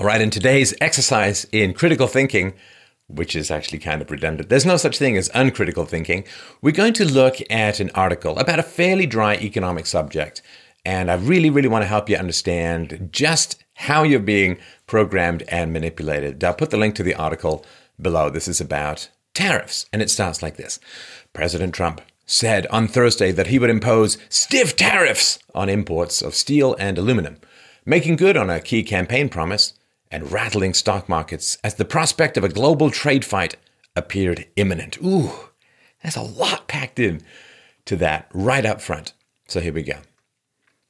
All right, in today's exercise in critical thinking, which is actually kind of redundant, there's no such thing as uncritical thinking. We're going to look at an article about a fairly dry economic subject. And I really, really want to help you understand just how you're being programmed and manipulated. I'll put the link to the article below. This is about tariffs. And it starts like this President Trump said on Thursday that he would impose stiff tariffs on imports of steel and aluminum, making good on a key campaign promise and rattling stock markets as the prospect of a global trade fight appeared imminent. Ooh, there's a lot packed in to that right up front. So here we go.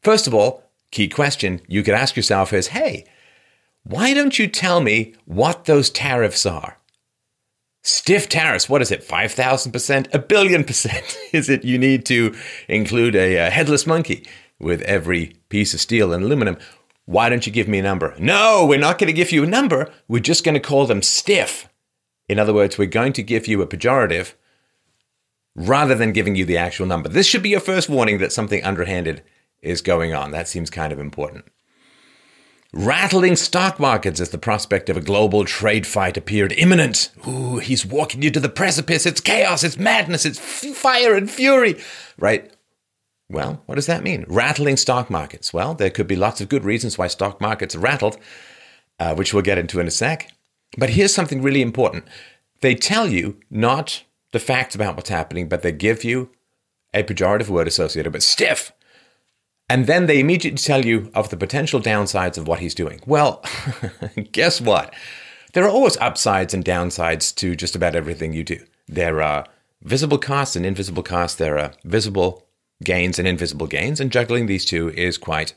First of all, key question you could ask yourself is hey, why don't you tell me what those tariffs are? Stiff tariffs, what is it, 5,000%? A billion percent? Is it you need to include a, a headless monkey with every piece of steel and aluminum? Why don't you give me a number? No, we're not going to give you a number. We're just going to call them stiff. In other words, we're going to give you a pejorative rather than giving you the actual number. This should be your first warning that something underhanded is going on. That seems kind of important. Rattling stock markets as the prospect of a global trade fight appeared imminent. Ooh, he's walking you to the precipice. It's chaos, it's madness, it's f- fire and fury. Right? Well, what does that mean? Rattling stock markets. Well, there could be lots of good reasons why stock markets are rattled, uh, which we'll get into in a sec. But here's something really important they tell you not the facts about what's happening, but they give you a pejorative word associated with stiff. And then they immediately tell you of the potential downsides of what he's doing. Well, guess what? There are always upsides and downsides to just about everything you do. There are visible costs and invisible costs. There are visible gains and invisible gains, and juggling these two is quite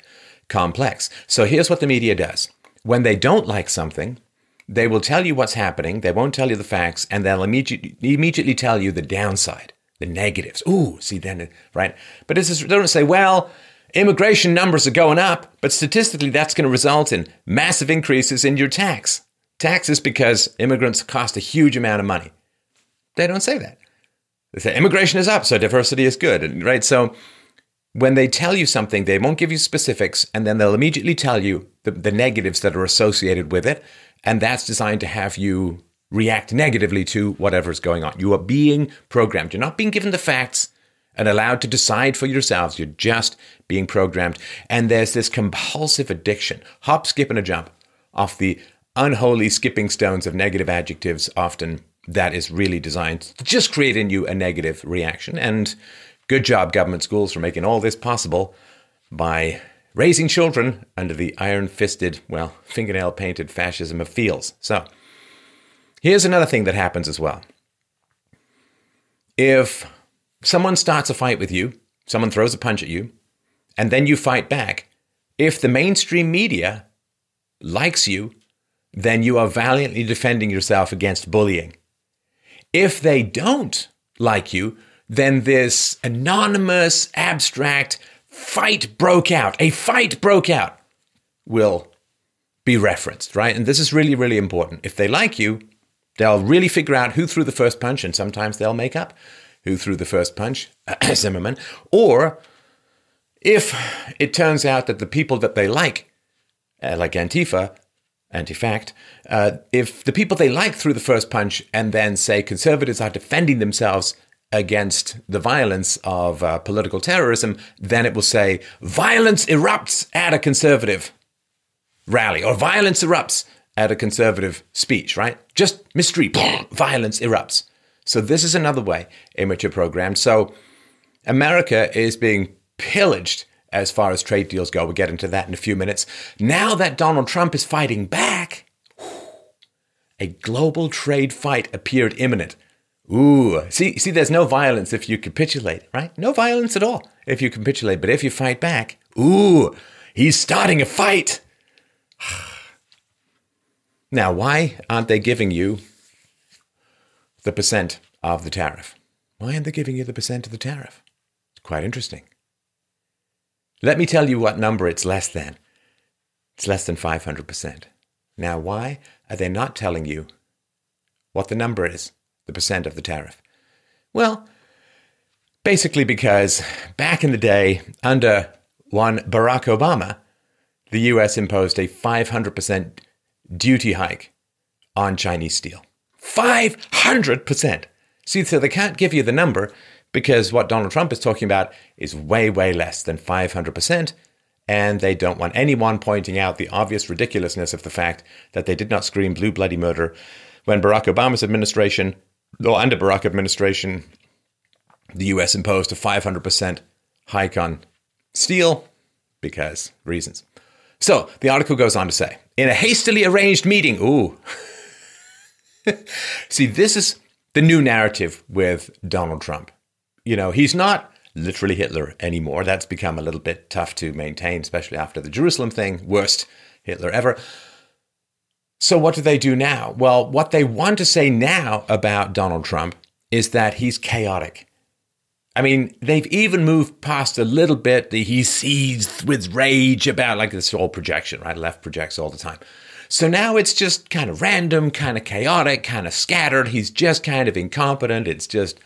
complex. So here's what the media does when they don't like something, they will tell you what's happening, they won't tell you the facts, and they'll immediately, immediately tell you the downside, the negatives. Ooh, see, then, right? But they don't say, well, immigration numbers are going up, but statistically, that's going to result in massive increases in your tax. Taxes because immigrants cost a huge amount of money. They don't say that. They say immigration is up, so diversity is good, right? So when they tell you something, they won't give you specifics, and then they'll immediately tell you the, the negatives that are associated with it, and that's designed to have you react negatively to whatever's going on. You are being programmed. You're not being given the facts and allowed to decide for yourselves. You're just being programmed. And there's this compulsive addiction, hop, skip, and a jump off the unholy skipping stones of negative adjectives, often that is really designed to just create in you a negative reaction. And good job, government schools, for making all this possible by raising children under the iron fisted, well, fingernail painted fascism of fields. So, here's another thing that happens as well. If someone starts a fight with you, someone throws a punch at you, and then you fight back, if the mainstream media likes you, then you are valiantly defending yourself against bullying. If they don't like you, then this anonymous, abstract fight broke out, a fight broke out, will be referenced, right? And this is really, really important. If they like you, they'll really figure out who threw the first punch, and sometimes they'll make up who threw the first punch, Zimmerman. Or if it turns out that the people that they like, uh, like Antifa, anti-fact. Uh, if the people they like threw the first punch and then say conservatives are defending themselves against the violence of uh, political terrorism, then it will say violence erupts at a conservative rally or violence erupts at a conservative speech, right? Just mystery, violence erupts. So this is another way in which you're programmed. So America is being pillaged as far as trade deals go. We'll get into that in a few minutes. Now that Donald Trump is fighting back, a global trade fight appeared imminent. Ooh, see, see, there's no violence if you capitulate, right? No violence at all if you capitulate. But if you fight back, ooh, he's starting a fight. now, why aren't they giving you the percent of the tariff? Why aren't they giving you the percent of the tariff? It's quite interesting. Let me tell you what number it's less than. It's less than 500%. Now, why are they not telling you what the number is, the percent of the tariff? Well, basically because back in the day, under one Barack Obama, the US imposed a 500% duty hike on Chinese steel. 500%. See, so they can't give you the number because what Donald Trump is talking about is way, way less than 500%. And they don't want anyone pointing out the obvious ridiculousness of the fact that they did not scream blue bloody murder when Barack Obama's administration, or under Barack administration, the US imposed a 500% hike on steel because reasons. So the article goes on to say in a hastily arranged meeting, ooh. See, this is the new narrative with Donald Trump. You know, he's not literally Hitler anymore. That's become a little bit tough to maintain, especially after the Jerusalem thing. Worst Hitler ever. So, what do they do now? Well, what they want to say now about Donald Trump is that he's chaotic. I mean, they've even moved past a little bit the he seethed with rage about like this whole projection, right? Left projects all the time. So now it's just kind of random, kind of chaotic, kind of scattered. He's just kind of incompetent. It's just,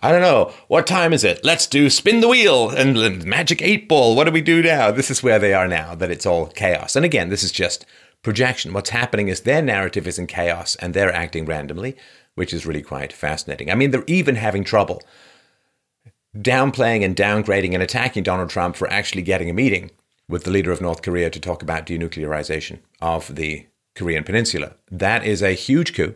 I don't know, what time is it? Let's do spin the wheel and, magic eight ball. What do we do now? This is where they are now, that it's all chaos. And again, this is just projection. What's happening is their narrative is in chaos and they're acting randomly, which is really quite fascinating. I mean, they're even having trouble downplaying and downgrading and attacking Donald Trump for actually getting a meeting with the leader of North Korea to talk about denuclearization of the Korean Peninsula. That is a huge coup.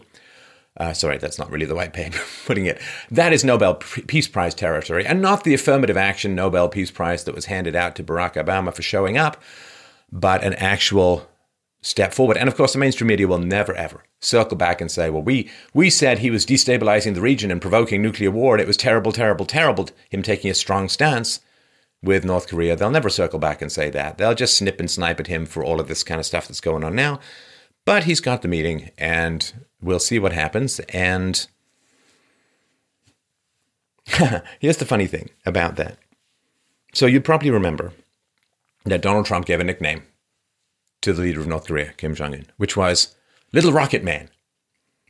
Uh, sorry, that's not really the white paper putting it. That is Nobel Peace Prize territory, and not the affirmative action Nobel Peace Prize that was handed out to Barack Obama for showing up, but an actual step forward. And of course, the mainstream media will never ever circle back and say, well, we, we said he was destabilizing the region and provoking nuclear war, and it was terrible, terrible, terrible, him taking a strong stance with North Korea. They'll never circle back and say that. They'll just snip and snipe at him for all of this kind of stuff that's going on now. But he's got the meeting, and we'll see what happens. And here's the funny thing about that. So you probably remember that Donald Trump gave a nickname to the leader of North Korea, Kim Jong un, which was Little Rocket Man.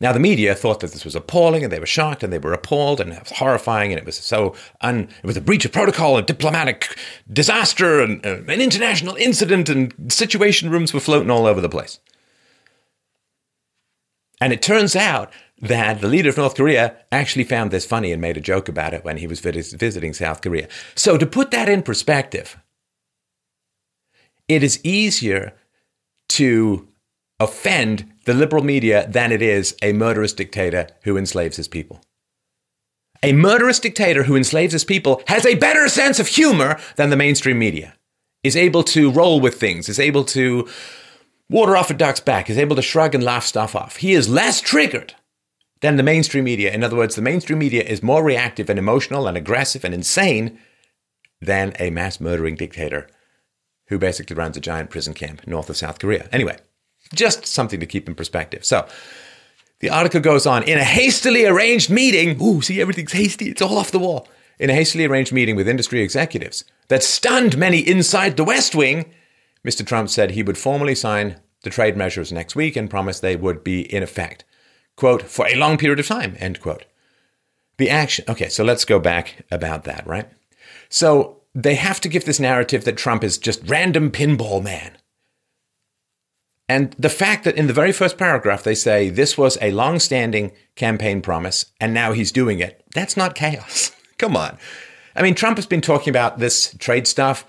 Now, the media thought that this was appalling and they were shocked and they were appalled and it was horrifying and it was so un, it was a breach of protocol, a diplomatic disaster, and uh, an international incident, and situation rooms were floating all over the place. And it turns out that the leader of North Korea actually found this funny and made a joke about it when he was visiting South Korea. So, to put that in perspective, it is easier to offend the liberal media than it is a murderous dictator who enslaves his people. A murderous dictator who enslaves his people has a better sense of humor than the mainstream media, is able to roll with things, is able to water off a duck's back, is able to shrug and laugh stuff off. He is less triggered than the mainstream media. In other words, the mainstream media is more reactive and emotional and aggressive and insane than a mass murdering dictator who basically runs a giant prison camp north of South Korea. Anyway, just something to keep in perspective. So, the article goes on in a hastily arranged meeting. Ooh, see, everything's hasty, it's all off the wall. In a hastily arranged meeting with industry executives that stunned many inside the West Wing, Mr. Trump said he would formally sign the trade measures next week and promised they would be in effect, quote, for a long period of time, end quote. The action, okay, so let's go back about that, right? So they have to give this narrative that Trump is just random pinball man. And the fact that in the very first paragraph they say this was a long standing campaign promise and now he's doing it, that's not chaos. Come on. I mean, Trump has been talking about this trade stuff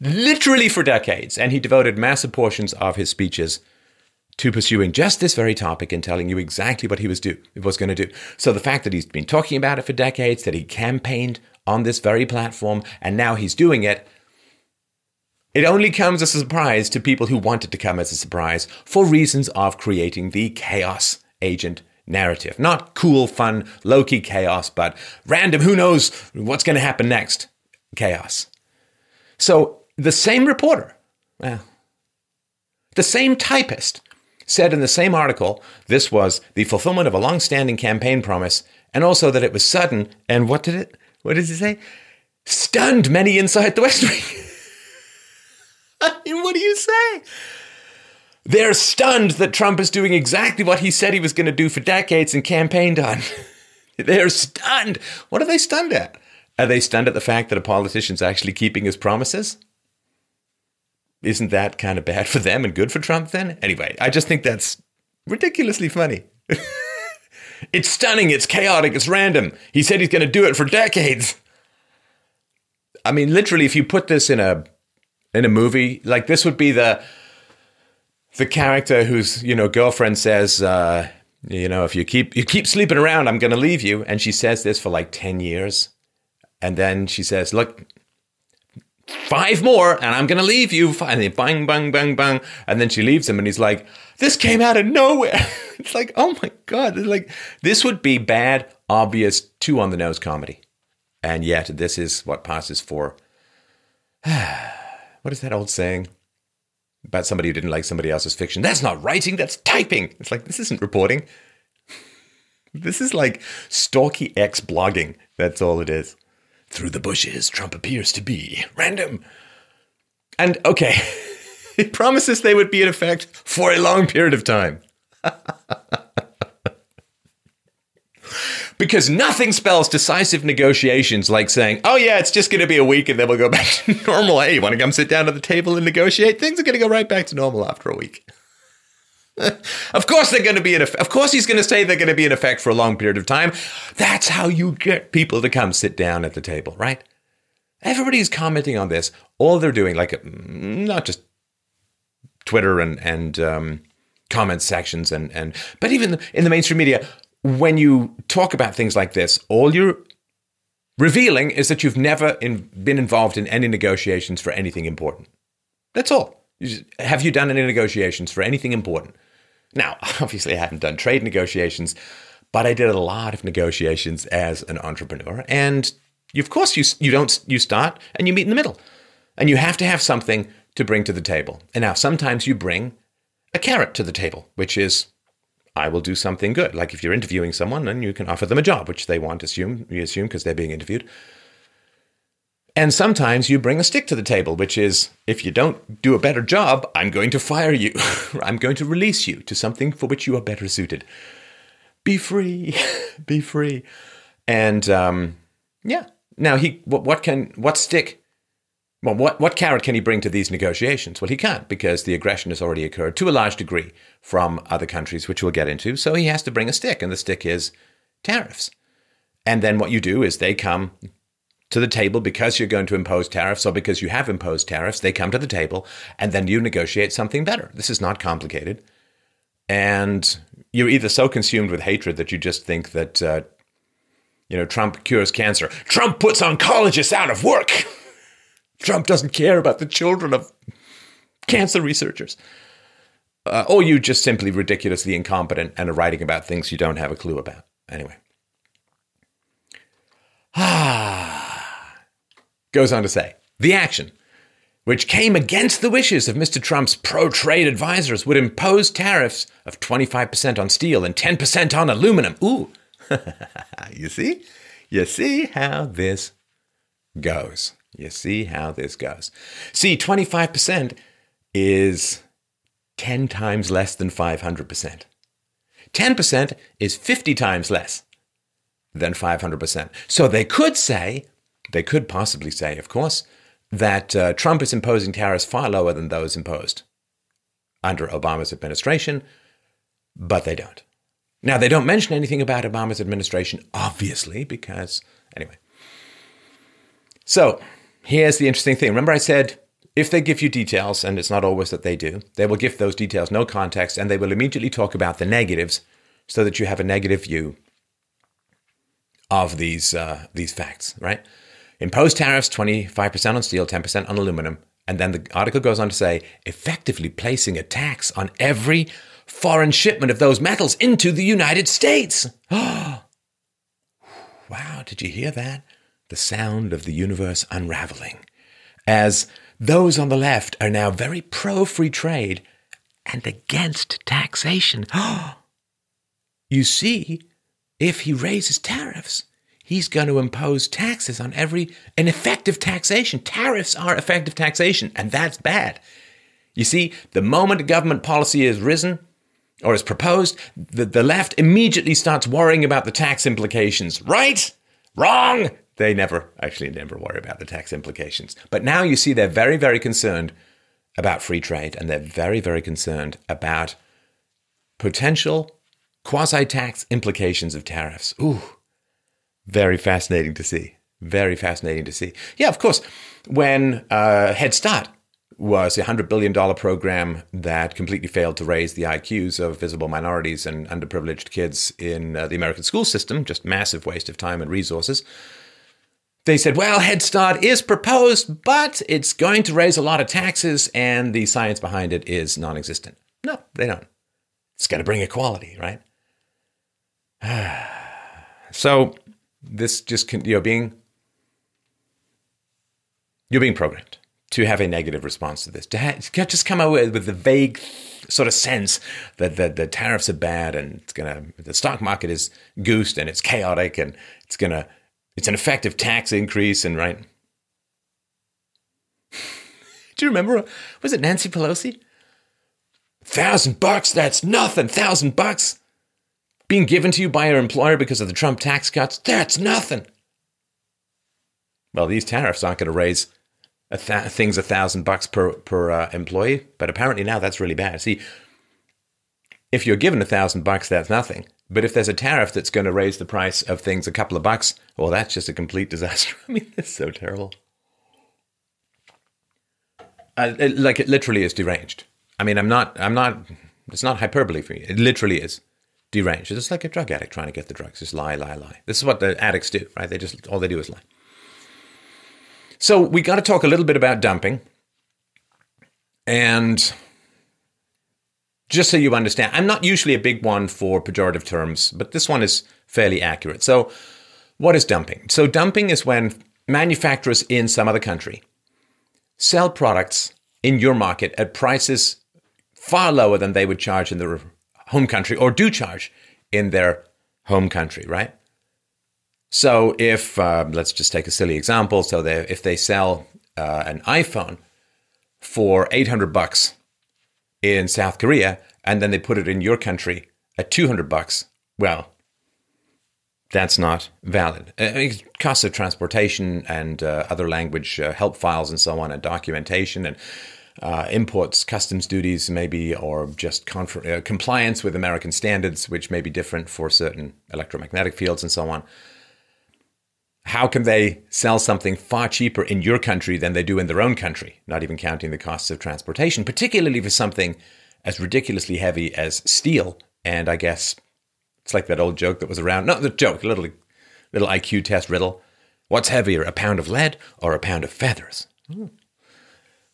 literally for decades, and he devoted massive portions of his speeches to pursuing just this very topic and telling you exactly what he was do was going to do. So the fact that he's been talking about it for decades, that he campaigned on this very platform, and now he's doing it. It only comes as a surprise to people who want it to come as a surprise for reasons of creating the chaos agent narrative. Not cool, fun, low key chaos, but random, who knows what's going to happen next chaos. So the same reporter, well, the same typist said in the same article this was the fulfillment of a long standing campaign promise and also that it was sudden. And what did it? what does he say? Stunned many inside the West Wing. I mean, what do you say? They're stunned that Trump is doing exactly what he said he was going to do for decades and campaigned on. They're stunned. What are they stunned at? Are they stunned at the fact that a politician's actually keeping his promises? Isn't that kind of bad for them and good for Trump then? Anyway, I just think that's ridiculously funny. it's stunning, it's chaotic, it's random. He said he's going to do it for decades. I mean, literally, if you put this in a in a movie, like this would be the the character whose you know girlfriend says, uh, you know, if you keep you keep sleeping around, I'm going to leave you, and she says this for like ten years, and then she says, look, five more and I'm going to leave you. And then bang, bang, bang, bang. And then she leaves him and he's like, this came out of nowhere. it's like, oh my God. It's like, this would be bad, obvious, two on the nose comedy. And yet, this is what passes for. what is that old saying? About somebody who didn't like somebody else's fiction. That's not writing, that's typing. It's like, this isn't reporting. this is like stalky X blogging. That's all it is. Through the bushes, Trump appears to be random. And okay, he promises they would be in effect for a long period of time. because nothing spells decisive negotiations like saying, oh, yeah, it's just going to be a week and then we'll go back to normal. Hey, you want to come sit down at the table and negotiate? Things are going to go right back to normal after a week. of course they're going to be in effect. Of course he's going to say they're going to be in effect for a long period of time. That's how you get people to come sit down at the table, right? Everybody's commenting on this. All they're doing, like mm, not just Twitter and and um, comment sections and and but even in the mainstream media, when you talk about things like this, all you're revealing is that you've never in, been involved in any negotiations for anything important. That's all. Have you done any negotiations for anything important? Now, obviously, I haven't done trade negotiations, but I did a lot of negotiations as an entrepreneur. And you, of course, you, you don't you start and you meet in the middle, and you have to have something to bring to the table. And now, sometimes you bring a carrot to the table, which is I will do something good. Like if you're interviewing someone, and you can offer them a job, which they want. Assume you assume because they're being interviewed. And sometimes you bring a stick to the table, which is if you don't do a better job, I'm going to fire you. I'm going to release you to something for which you are better suited. Be free, be free. And um, yeah, now he what, what can what stick? Well, what what carrot can he bring to these negotiations? Well, he can't because the aggression has already occurred to a large degree from other countries, which we'll get into. So he has to bring a stick, and the stick is tariffs. And then what you do is they come to the table because you're going to impose tariffs or because you have imposed tariffs. They come to the table and then you negotiate something better. This is not complicated. And you're either so consumed with hatred that you just think that, uh, you know, Trump cures cancer. Trump puts oncologists out of work. Trump doesn't care about the children of cancer researchers. Uh, or you just simply ridiculously incompetent and are writing about things you don't have a clue about. Anyway. Ah goes on to say the action, which came against the wishes of Mr. Trump's pro trade advisors, would impose tariffs of 25% on steel and 10% on aluminum. Ooh, you see? You see how this goes. You see how this goes. See, 25% is 10 times less than 500%. 10% is 50 times less than 500%. So they could say they could possibly say, of course, that uh, Trump is imposing tariffs far lower than those imposed under Obama's administration, but they don't. Now, they don't mention anything about Obama's administration, obviously, because, anyway. So, here's the interesting thing. Remember, I said if they give you details, and it's not always that they do, they will give those details no context and they will immediately talk about the negatives so that you have a negative view of these, uh, these facts, right? Impose tariffs 25% on steel, 10% on aluminum. And then the article goes on to say, effectively placing a tax on every foreign shipment of those metals into the United States. wow, did you hear that? The sound of the universe unraveling. As those on the left are now very pro free trade and against taxation. you see, if he raises tariffs, he's going to impose taxes on every an effective taxation. Tariffs are effective taxation, and that's bad. You see, the moment a government policy is risen or is proposed, the, the left immediately starts worrying about the tax implications. Right? Wrong. They never actually never worry about the tax implications. But now you see they're very, very concerned about free trade, and they're very, very concerned about potential quasi tax implications of tariffs. Ooh, very fascinating to see. Very fascinating to see. Yeah, of course, when uh, Head Start was a $100 billion program that completely failed to raise the IQs of visible minorities and underprivileged kids in uh, the American school system, just massive waste of time and resources. They said, well, Head Start is proposed, but it's going to raise a lot of taxes, and the science behind it is non existent. No, they don't. It's going to bring equality, right? so this just, can, you know, being, you're being programmed to have a negative response to this. To have, just come out with, with the vague sort of sense that the, the tariffs are bad and it's gonna the stock market is goosed and it's chaotic and it's gonna it's an effective tax increase and right. Do you remember? Was it Nancy Pelosi? Thousand bucks, that's nothing. Thousand bucks being given to you by your employer because of the Trump tax cuts, that's nothing. Well, these tariffs aren't going to raise a th- things a thousand bucks per per uh, employee, but apparently now that's really bad. See, if you're given a thousand bucks, that's nothing. But if there's a tariff that's going to raise the price of things a couple of bucks, well, that's just a complete disaster. I mean, it's so terrible. Uh, it, like it literally is deranged. I mean, I'm not. I'm not. It's not hyperbole for you. It literally is deranged. It's like a drug addict trying to get the drugs. Just lie, lie, lie. This is what the addicts do, right? They just all they do is lie. So we got to talk a little bit about dumping. And just so you understand, I'm not usually a big one for pejorative terms, but this one is fairly accurate. So, what is dumping? So, dumping is when manufacturers in some other country sell products in your market at prices far lower than they would charge in their home country or do charge in their home country, right? So if uh, let's just take a silly example, so they, if they sell uh, an iPhone for 800 bucks in South Korea and then they put it in your country at 200 bucks, well, that's not valid. Uh, costs of transportation and uh, other language uh, help files and so on, and documentation and uh, imports, customs duties, maybe, or just conf- uh, compliance with American standards, which may be different for certain electromagnetic fields and so on how can they sell something far cheaper in your country than they do in their own country, not even counting the costs of transportation, particularly for something as ridiculously heavy as steel? And I guess it's like that old joke that was around, not the joke, a little, little IQ test riddle. What's heavier, a pound of lead or a pound of feathers? Hmm.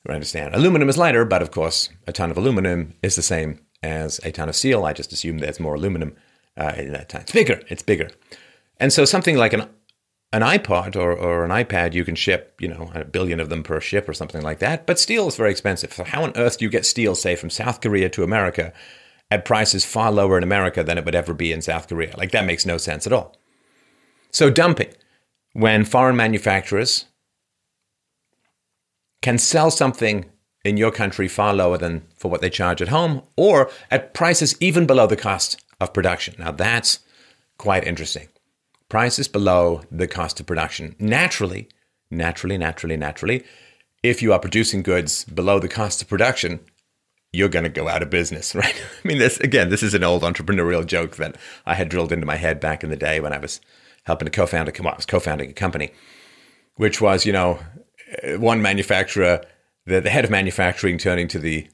I understand. Aluminum is lighter, but of course, a ton of aluminum is the same as a ton of steel. I just assume there's more aluminum uh, in that ton. It's bigger. It's bigger. And so something like an an iPod or, or an iPad, you can ship, you know, a billion of them per ship or something like that. But steel is very expensive. So how on earth do you get steel, say, from South Korea to America at prices far lower in America than it would ever be in South Korea? Like that makes no sense at all. So dumping, when foreign manufacturers can sell something in your country far lower than for what they charge at home or at prices even below the cost of production. Now that's quite interesting prices below the cost of production. Naturally, naturally, naturally, naturally, if you are producing goods below the cost of production, you're going to go out of business, right? I mean, this again, this is an old entrepreneurial joke that I had drilled into my head back in the day when I was helping to co-found a, well, I was co-founding a company, which was, you know, one manufacturer, the, the head of manufacturing turning to the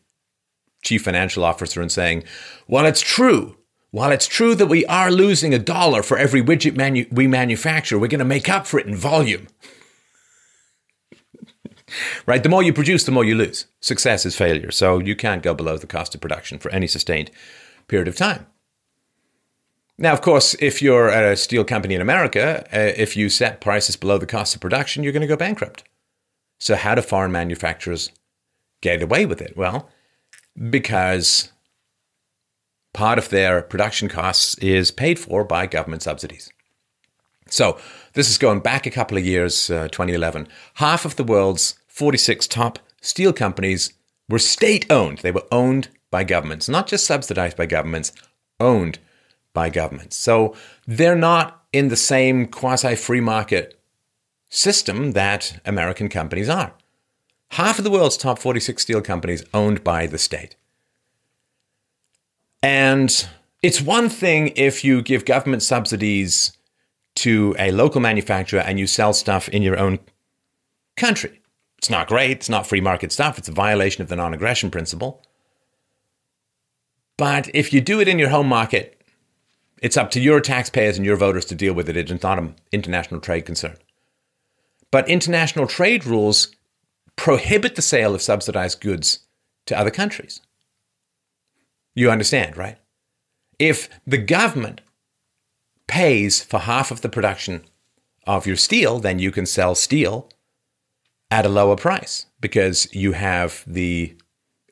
chief financial officer and saying, "Well, it's true while it's true that we are losing a dollar for every widget manu- we manufacture, we're going to make up for it in volume. right? The more you produce, the more you lose. Success is failure. So you can't go below the cost of production for any sustained period of time. Now, of course, if you're a steel company in America, uh, if you set prices below the cost of production, you're going to go bankrupt. So, how do foreign manufacturers get away with it? Well, because part of their production costs is paid for by government subsidies. So, this is going back a couple of years, uh, 2011. Half of the world's 46 top steel companies were state owned. They were owned by governments, not just subsidized by governments, owned by governments. So, they're not in the same quasi free market system that American companies are. Half of the world's top 46 steel companies owned by the state. And it's one thing if you give government subsidies to a local manufacturer and you sell stuff in your own country. It's not great. It's not free market stuff. It's a violation of the non aggression principle. But if you do it in your home market, it's up to your taxpayers and your voters to deal with it. It's not an international trade concern. But international trade rules prohibit the sale of subsidized goods to other countries. You understand, right? If the government pays for half of the production of your steel, then you can sell steel at a lower price because you have the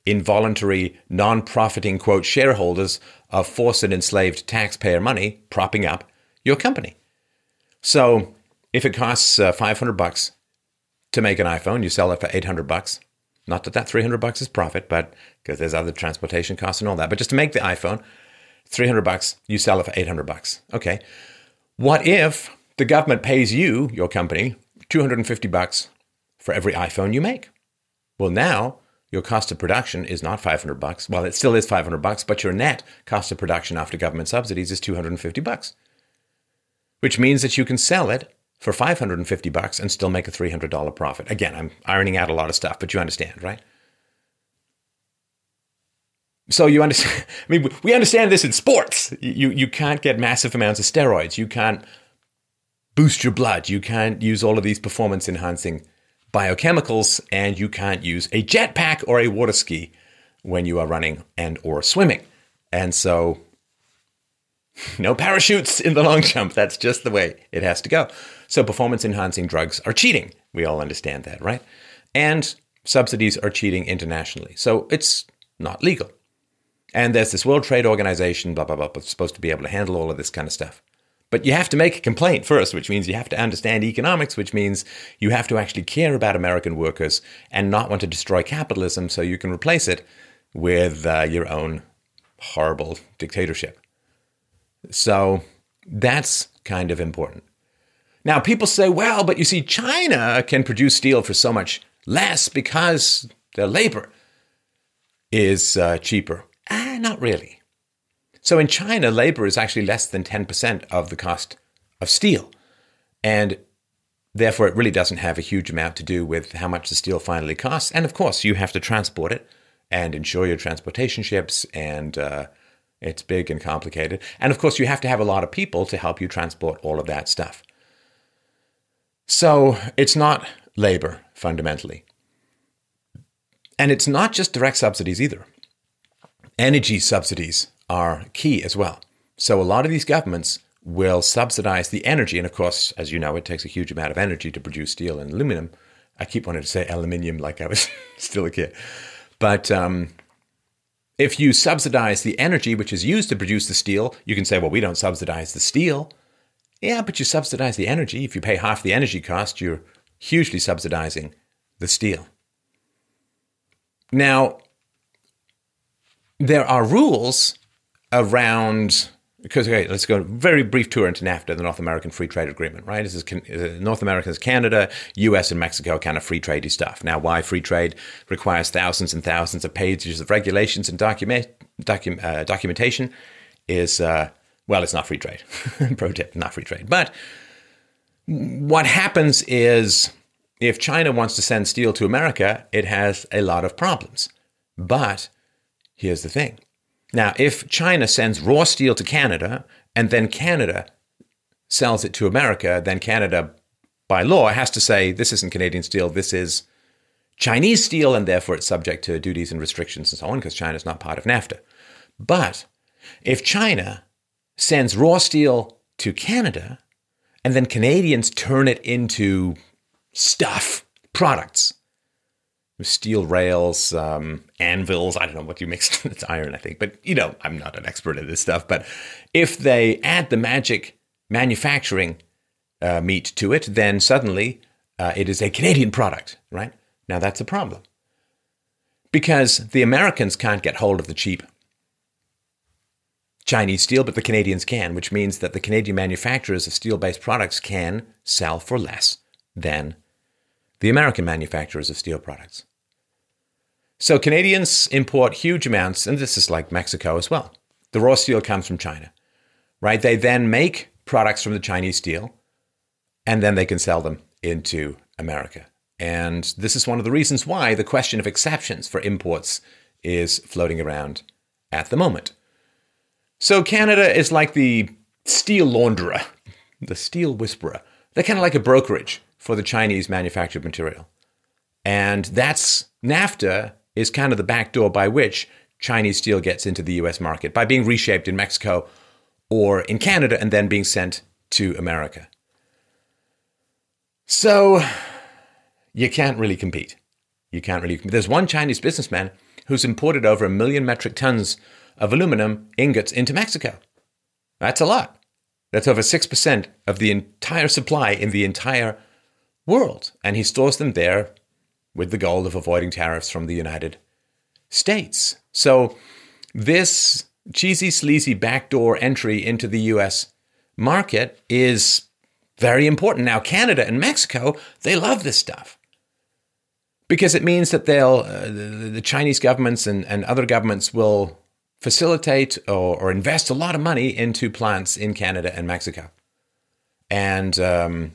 involuntary, non profiting, quote, shareholders of forced and enslaved taxpayer money propping up your company. So if it costs uh, 500 bucks to make an iPhone, you sell it for 800 bucks. Not that that 300 bucks is profit, but because there's other transportation costs and all that. But just to make the iPhone, 300 bucks, you sell it for 800 bucks. Okay. What if the government pays you, your company, 250 bucks for every iPhone you make? Well, now your cost of production is not 500 bucks. Well, it still is 500 bucks, but your net cost of production after government subsidies is 250 bucks. Which means that you can sell it for 550 bucks and still make a $300 profit. Again, I'm ironing out a lot of stuff, but you understand, right? So you understand. I mean, we understand this in sports. You you can't get massive amounts of steroids. You can't boost your blood. You can't use all of these performance enhancing biochemicals, and you can't use a jetpack or a water ski when you are running and or swimming. And so, no parachutes in the long jump. That's just the way it has to go. So, performance enhancing drugs are cheating. We all understand that, right? And subsidies are cheating internationally. So, it's not legal. And there's this World Trade Organization, blah, blah, blah, that's supposed to be able to handle all of this kind of stuff. But you have to make a complaint first, which means you have to understand economics, which means you have to actually care about American workers and not want to destroy capitalism so you can replace it with uh, your own horrible dictatorship. So that's kind of important. Now, people say, well, but you see, China can produce steel for so much less because their labor is uh, cheaper. Ah, not really. So in China, labor is actually less than 10% of the cost of steel. And therefore, it really doesn't have a huge amount to do with how much the steel finally costs. And of course, you have to transport it and insure your transportation ships, and uh, it's big and complicated. And of course, you have to have a lot of people to help you transport all of that stuff. So it's not labor fundamentally. And it's not just direct subsidies either energy subsidies are key as well. So a lot of these governments will subsidize the energy. And of course, as you know, it takes a huge amount of energy to produce steel and aluminum. I keep wanting to say aluminium like I was still a kid. But um, if you subsidize the energy which is used to produce the steel, you can say, well, we don't subsidize the steel. Yeah, but you subsidize the energy. If you pay half the energy cost, you're hugely subsidizing the steel. Now, there are rules around because okay, let's go very brief tour into NAFTA, the North American Free Trade Agreement, right? This is uh, North America is Canada, U.S. and Mexico, kind of free tradey stuff. Now, why free trade requires thousands and thousands of pages of regulations and document docu- uh, documentation is uh, well, it's not free trade. Pro tip, not free trade. But what happens is if China wants to send steel to America, it has a lot of problems. But Here's the thing. Now, if China sends raw steel to Canada and then Canada sells it to America, then Canada, by law, has to say this isn't Canadian steel, this is Chinese steel, and therefore it's subject to duties and restrictions and so on because China is not part of NAFTA. But if China sends raw steel to Canada and then Canadians turn it into stuff, products, steel rails, um, anvils. I don't know what you mix. it's iron, I think. But, you know, I'm not an expert at this stuff. But if they add the magic manufacturing uh, meat to it, then suddenly uh, it is a Canadian product, right? Now that's a problem. Because the Americans can't get hold of the cheap Chinese steel, but the Canadians can, which means that the Canadian manufacturers of steel based products can sell for less than the American manufacturers of steel products. So Canadians import huge amounts, and this is like Mexico as well. The raw steel comes from China, right? They then make products from the Chinese steel, and then they can sell them into America. And this is one of the reasons why the question of exceptions for imports is floating around at the moment. So Canada is like the steel launderer, the steel whisperer. They're kind of like a brokerage for the Chinese manufactured material. And that's NAFTA is kind of the back door by which Chinese steel gets into the US market by being reshaped in Mexico or in Canada and then being sent to America. So you can't really compete. You can't really compete. There's one Chinese businessman who's imported over a million metric tons of aluminum ingots into Mexico. That's a lot. That's over 6% of the entire supply in the entire world. And he stores them there with the goal of avoiding tariffs from the United States. So, this cheesy, sleazy backdoor entry into the US market is very important. Now, Canada and Mexico, they love this stuff because it means that they'll, uh, the, the, Chinese governments and, and other governments will facilitate or, or, invest a lot of money into plants in Canada and Mexico. And um,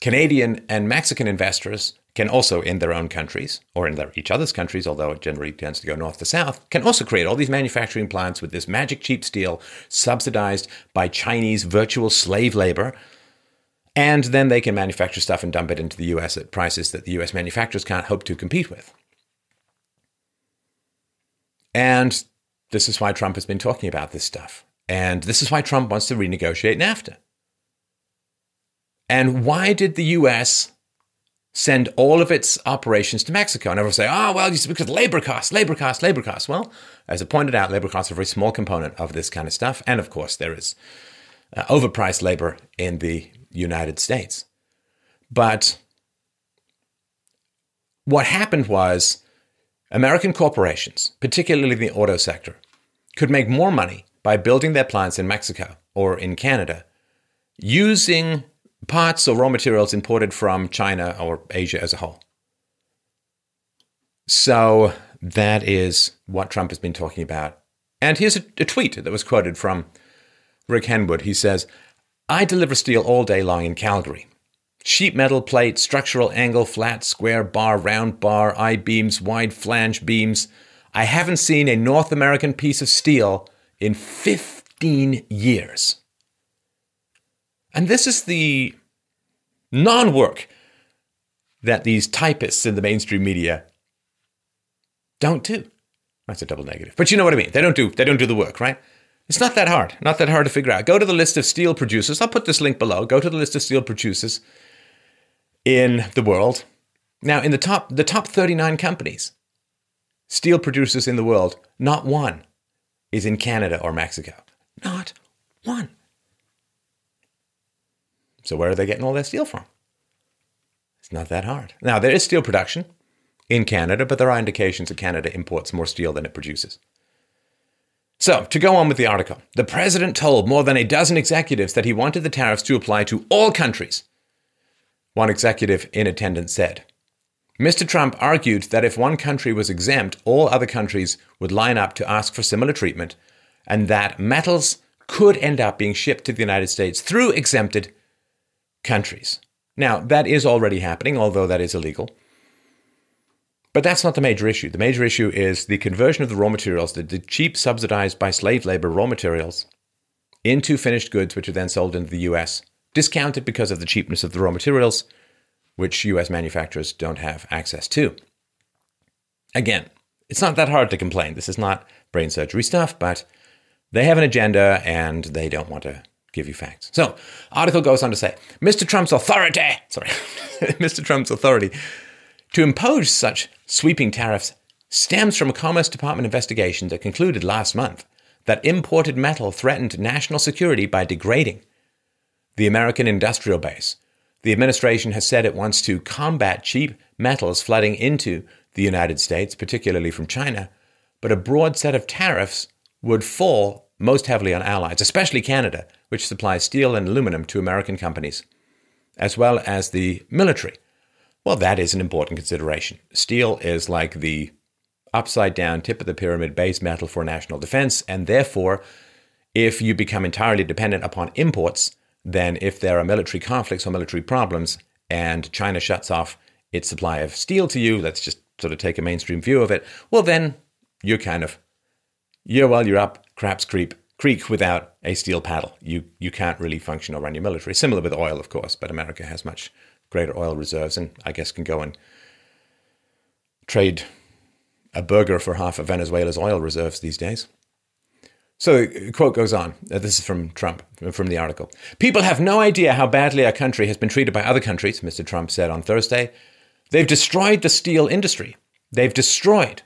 Canadian and Mexican investors can also, in their own countries or in their, each other's countries, although it generally tends to go north to south, can also create all these manufacturing plants with this magic cheap steel subsidized by Chinese virtual slave labor. And then they can manufacture stuff and dump it into the US at prices that the US manufacturers can't hope to compete with. And this is why Trump has been talking about this stuff. And this is why Trump wants to renegotiate NAFTA. And why did the US send all of its operations to Mexico. And everyone say, oh, well, it's because labor costs, labor costs, labor costs. Well, as I pointed out, labor costs are a very small component of this kind of stuff. And of course, there is uh, overpriced labor in the United States. But what happened was American corporations, particularly the auto sector, could make more money by building their plants in Mexico or in Canada using parts or raw materials imported from China or Asia as a whole. So that is what Trump has been talking about. And here's a, a tweet that was quoted from Rick Henwood. He says, I deliver steel all day long in Calgary. Sheet metal plate, structural angle, flat, square, bar, round bar, I beams, wide flange beams. I haven't seen a North American piece of steel in 15 years. And this is the non work that these typists in the mainstream media don't do. That's a double negative. But you know what I mean. They don't do they don't do the work, right? It's not that hard. Not that hard to figure out. Go to the list of steel producers. I'll put this link below. Go to the list of steel producers in the world. Now, in the top the top 39 companies, steel producers in the world, not one is in Canada or Mexico. Not one. So where are they getting all that steel from? It's not that hard. Now, there is steel production in Canada, but there are indications that Canada imports more steel than it produces. So, to go on with the article, the president told more than a dozen executives that he wanted the tariffs to apply to all countries. One executive in attendance said, Mr. Trump argued that if one country was exempt, all other countries would line up to ask for similar treatment, and that metals could end up being shipped to the United States through exempted countries. Now, that is already happening, although that is illegal. But that's not the major issue. The major issue is the conversion of the raw materials, the, the cheap, subsidized by slave labor raw materials, into finished goods, which are then sold into the US, discounted because of the cheapness of the raw materials, which US manufacturers don't have access to. Again, it's not that hard to complain. This is not brain surgery stuff, but they have an agenda and they don't want to give you facts. So, article goes on to say, Mr. Trump's authority, sorry, Mr. Trump's authority to impose such sweeping tariffs stems from a Commerce Department investigation that concluded last month that imported metal threatened national security by degrading the American industrial base. The administration has said it wants to combat cheap metals flooding into the United States, particularly from China, but a broad set of tariffs would fall most heavily on allies, especially Canada, which supplies steel and aluminum to American companies, as well as the military. Well, that is an important consideration. Steel is like the upside down, tip of the pyramid base metal for national defense. And therefore, if you become entirely dependent upon imports, then if there are military conflicts or military problems and China shuts off its supply of steel to you, let's just sort of take a mainstream view of it, well, then you're kind of, you're well, you're up, craps creep, creek without a steel paddle. You, you can't really function or run your military. Similar with oil, of course, but America has much greater oil reserves and I guess can go and trade a burger for half of Venezuela's oil reserves these days. So the quote goes on. Uh, this is from Trump, from the article. People have no idea how badly our country has been treated by other countries, Mr. Trump said on Thursday. They've destroyed the steel industry. They've destroyed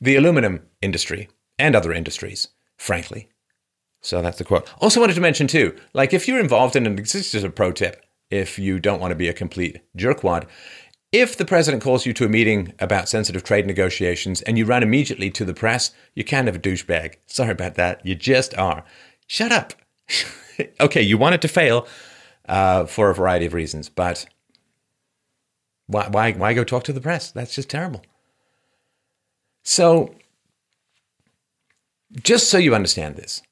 the aluminum industry and other industries, frankly. So that's the quote. Also wanted to mention too, like if you're involved in an, this is a pro tip, if you don't want to be a complete jerkwad, if the president calls you to a meeting about sensitive trade negotiations and you run immediately to the press, you're kind of a douchebag. Sorry about that. You just are. Shut up. okay, you want it to fail uh, for a variety of reasons, but why, why, why go talk to the press? That's just terrible. So, just so you understand this,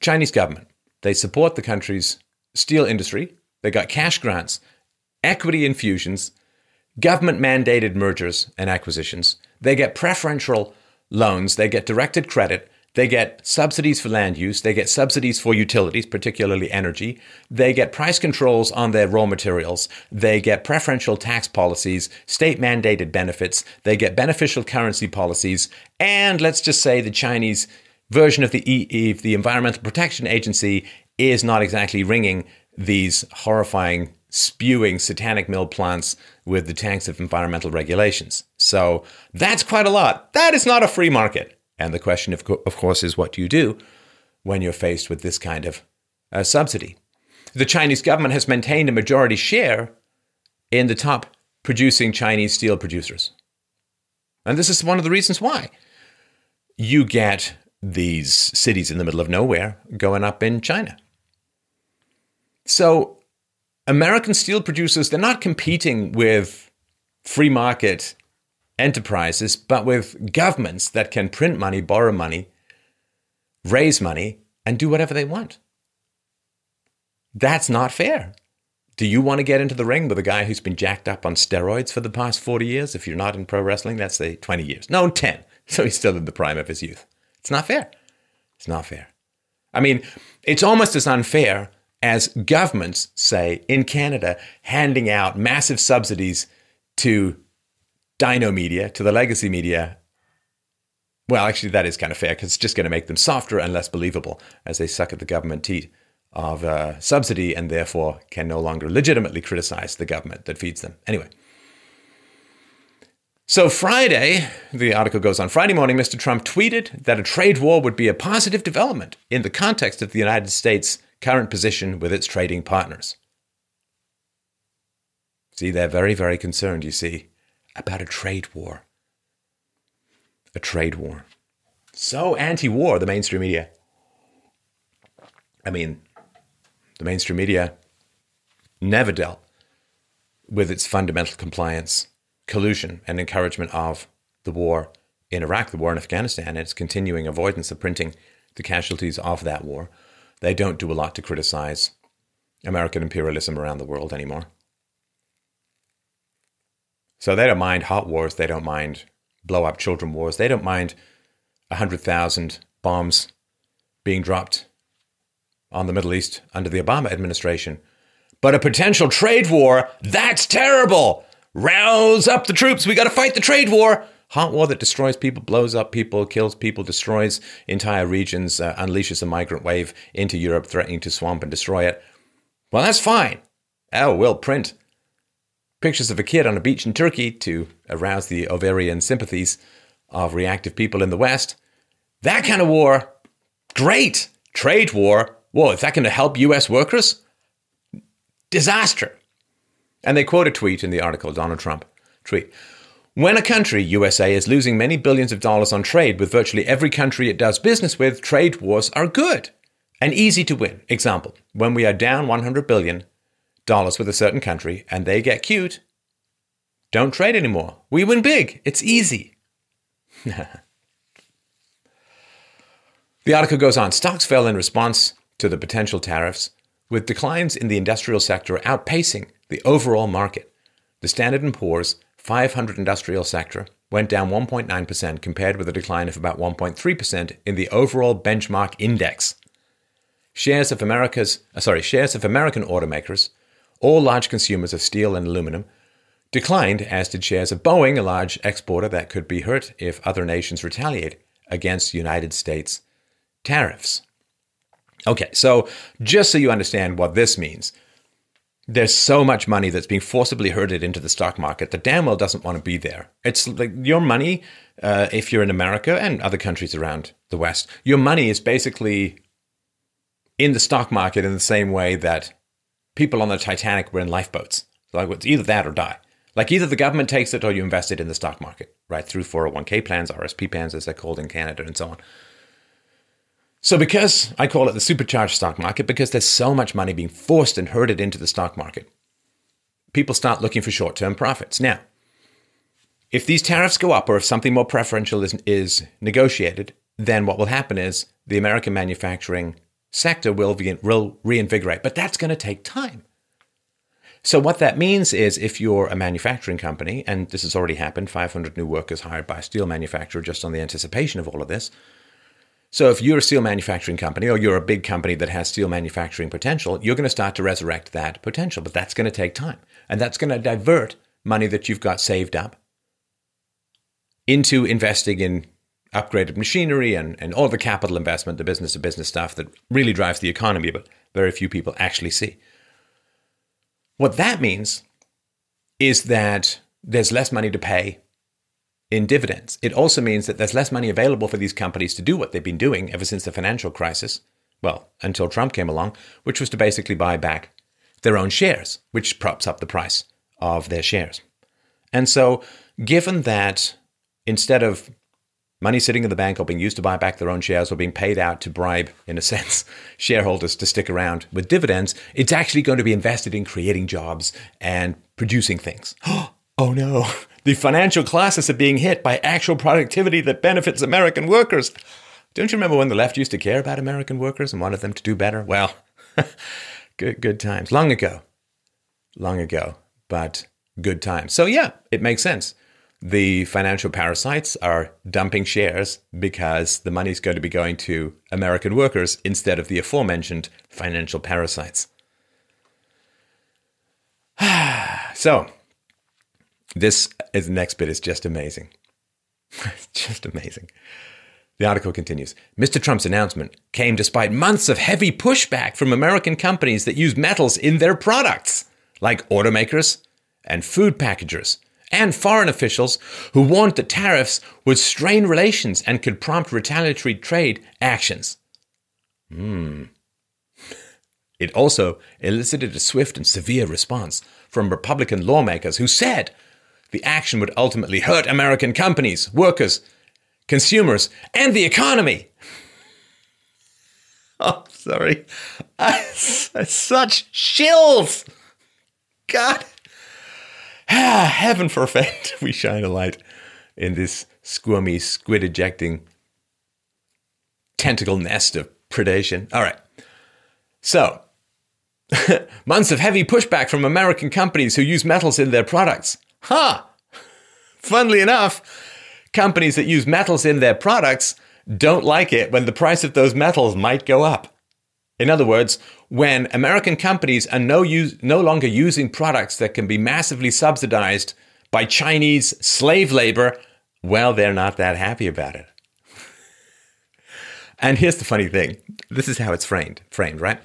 Chinese government, they support the country's steel industry. They got cash grants, equity infusions, government mandated mergers and acquisitions. They get preferential loans, they get directed credit, they get subsidies for land use, they get subsidies for utilities, particularly energy, they get price controls on their raw materials, they get preferential tax policies, state mandated benefits, they get beneficial currency policies, and let's just say the Chinese version of the EE, the Environmental Protection Agency, is not exactly ringing these horrifying spewing satanic mill plants with the tanks of environmental regulations. So that's quite a lot. That is not a free market. And the question, of, co- of course, is what do you do when you're faced with this kind of uh, subsidy? The Chinese government has maintained a majority share in the top producing Chinese steel producers. And this is one of the reasons why. You get these cities in the middle of nowhere going up in China. So American steel producers, they're not competing with free market enterprises, but with governments that can print money, borrow money, raise money, and do whatever they want. That's not fair. Do you want to get into the ring with a guy who's been jacked up on steroids for the past 40 years? If you're not in pro wrestling, that's say 20 years. No, 10. So he's still in the prime of his youth. It's not fair. It's not fair. I mean, it's almost as unfair as governments, say, in Canada, handing out massive subsidies to dino media, to the legacy media. Well, actually, that is kind of fair because it's just going to make them softer and less believable as they suck at the government teat of uh, subsidy and therefore can no longer legitimately criticize the government that feeds them. Anyway. So, Friday, the article goes on Friday morning, Mr. Trump tweeted that a trade war would be a positive development in the context of the United States current position with its trading partners. See, they're very, very concerned, you see, about a trade war. A trade war. So anti war, the mainstream media. I mean, the mainstream media never dealt with its fundamental compliance, collusion, and encouragement of the war in Iraq, the war in Afghanistan, and its continuing avoidance of printing the casualties of that war they don't do a lot to criticize American imperialism around the world anymore. So they don't mind hot wars. They don't mind blow up children wars. They don't mind 100,000 bombs being dropped on the Middle East under the Obama administration. But a potential trade war, that's terrible. Rouse up the troops. We got to fight the trade war. Hot war that destroys people, blows up people, kills people, destroys entire regions, uh, unleashes a migrant wave into Europe, threatening to swamp and destroy it. Well, that's fine. Oh, we'll print pictures of a kid on a beach in Turkey to arouse the ovarian sympathies of reactive people in the West. That kind of war, great. Trade war, whoa, is that going to help US workers? Disaster. And they quote a tweet in the article, Donald Trump tweet. When a country, USA, is losing many billions of dollars on trade with virtually every country it does business with, trade wars are good and easy to win. Example, when we are down 100 billion dollars with a certain country and they get cute, don't trade anymore. We win big. It's easy. the article goes on stocks fell in response to the potential tariffs, with declines in the industrial sector outpacing the overall market. The Standard & Poor's 500 industrial sector went down 1.9% compared with a decline of about 1.3% in the overall benchmark index. Shares of America's uh, sorry, shares of American automakers, all large consumers of steel and aluminum, declined as did shares of Boeing, a large exporter that could be hurt if other nations retaliate against United States tariffs. Okay, so just so you understand what this means, there's so much money that's being forcibly herded into the stock market that damn well doesn't want to be there. It's like your money, uh, if you're in America and other countries around the West, your money is basically in the stock market in the same way that people on the Titanic were in lifeboats. Like it's either that or die. Like either the government takes it or you invest it in the stock market, right? Through 401k plans, RSP plans, as they're called in Canada, and so on. So, because I call it the supercharged stock market, because there's so much money being forced and herded into the stock market, people start looking for short term profits. Now, if these tariffs go up or if something more preferential is, is negotiated, then what will happen is the American manufacturing sector will, reinvigorate. But that's going to take time. So, what that means is if you're a manufacturing company, and this has already happened 500 new workers hired by a steel manufacturer just on the anticipation of all of this so if you're a steel manufacturing company or you're a big company that has steel manufacturing potential, you're going to start to resurrect that potential, but that's going to take time. And that's going to divert money that you've got saved up into investing in upgraded machinery and, and all the capital investment, the business to business stuff that really drives the economy, but very few people actually see. What that means is that there's less money to pay in dividends. It also means that there's less money available for these companies to do what they've been doing ever since the financial crisis, well, until Trump came along, which was to basically buy back their own shares, which props up the price of their shares. And so, given that instead of money sitting in the bank or being used to buy back their own shares or being paid out to bribe, in a sense, shareholders to stick around with dividends, it's actually going to be invested in creating jobs and producing things. oh no, the financial classes are being hit by actual productivity that benefits American workers. Don't you remember when the left used to care about American workers and wanted them to do better? Well, good good times. Long ago. Long ago, but good times. So yeah, it makes sense. The financial parasites are dumping shares because the money is going to be going to American workers instead of the aforementioned financial parasites. so, this is the next bit is just amazing. just amazing. The article continues Mr. Trump's announcement came despite months of heavy pushback from American companies that use metals in their products, like automakers and food packagers, and foreign officials who warned that tariffs would strain relations and could prompt retaliatory trade actions. Hmm. It also elicited a swift and severe response from Republican lawmakers who said the action would ultimately hurt American companies, workers, consumers, and the economy. Oh, sorry. Such chills. God. Ah, heaven forfend we shine a light in this squirmy, squid ejecting tentacle nest of predation. All right. So, months of heavy pushback from American companies who use metals in their products. Huh. Funnily enough, companies that use metals in their products don't like it when the price of those metals might go up. In other words, when American companies are no, use, no longer using products that can be massively subsidized by Chinese slave labor, well, they're not that happy about it. and here's the funny thing this is how it's framed, framed, right?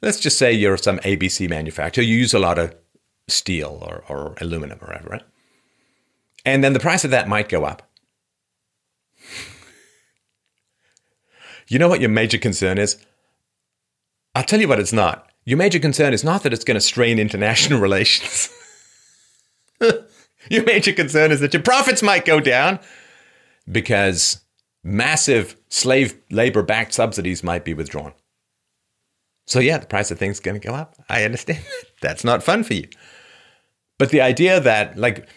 Let's just say you're some ABC manufacturer, you use a lot of steel or, or aluminum or whatever, right? And then the price of that might go up. you know what your major concern is? I'll tell you what it's not. Your major concern is not that it's going to strain international relations. your major concern is that your profits might go down because massive slave labor backed subsidies might be withdrawn. So, yeah, the price of things is going to go up. I understand. That's not fun for you. But the idea that, like,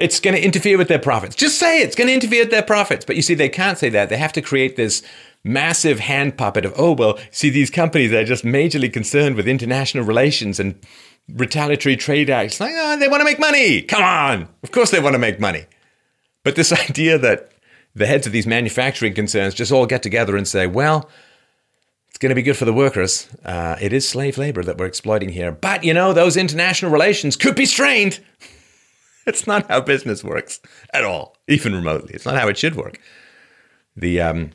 it's going to interfere with their profits. Just say it's going to interfere with their profits. But you see, they can't say that. They have to create this massive hand puppet of, oh, well, see, these companies are just majorly concerned with international relations and retaliatory trade acts. Like, oh, they want to make money. Come on. Of course they want to make money. But this idea that the heads of these manufacturing concerns just all get together and say, well, it's going to be good for the workers. Uh, it is slave labor that we're exploiting here. But, you know, those international relations could be strained. It's not how business works at all, even remotely. It's not how it should work. The um,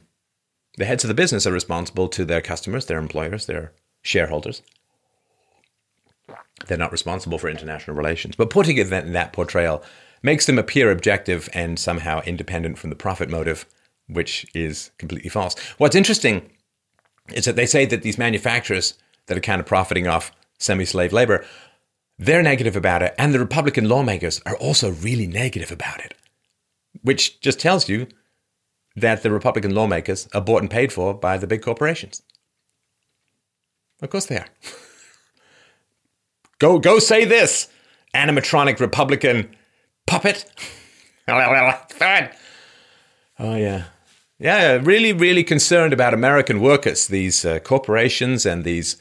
the heads of the business are responsible to their customers, their employers, their shareholders. They're not responsible for international relations. But putting it in that portrayal makes them appear objective and somehow independent from the profit motive, which is completely false. What's interesting is that they say that these manufacturers that are kind of profiting off semi slave labor they're negative about it, and the Republican lawmakers are also really negative about it, which just tells you that the Republican lawmakers are bought and paid for by the big corporations. Of course they are. go, go say this, animatronic Republican puppet. Fine. Oh, yeah. Yeah, really, really concerned about American workers, these uh, corporations and these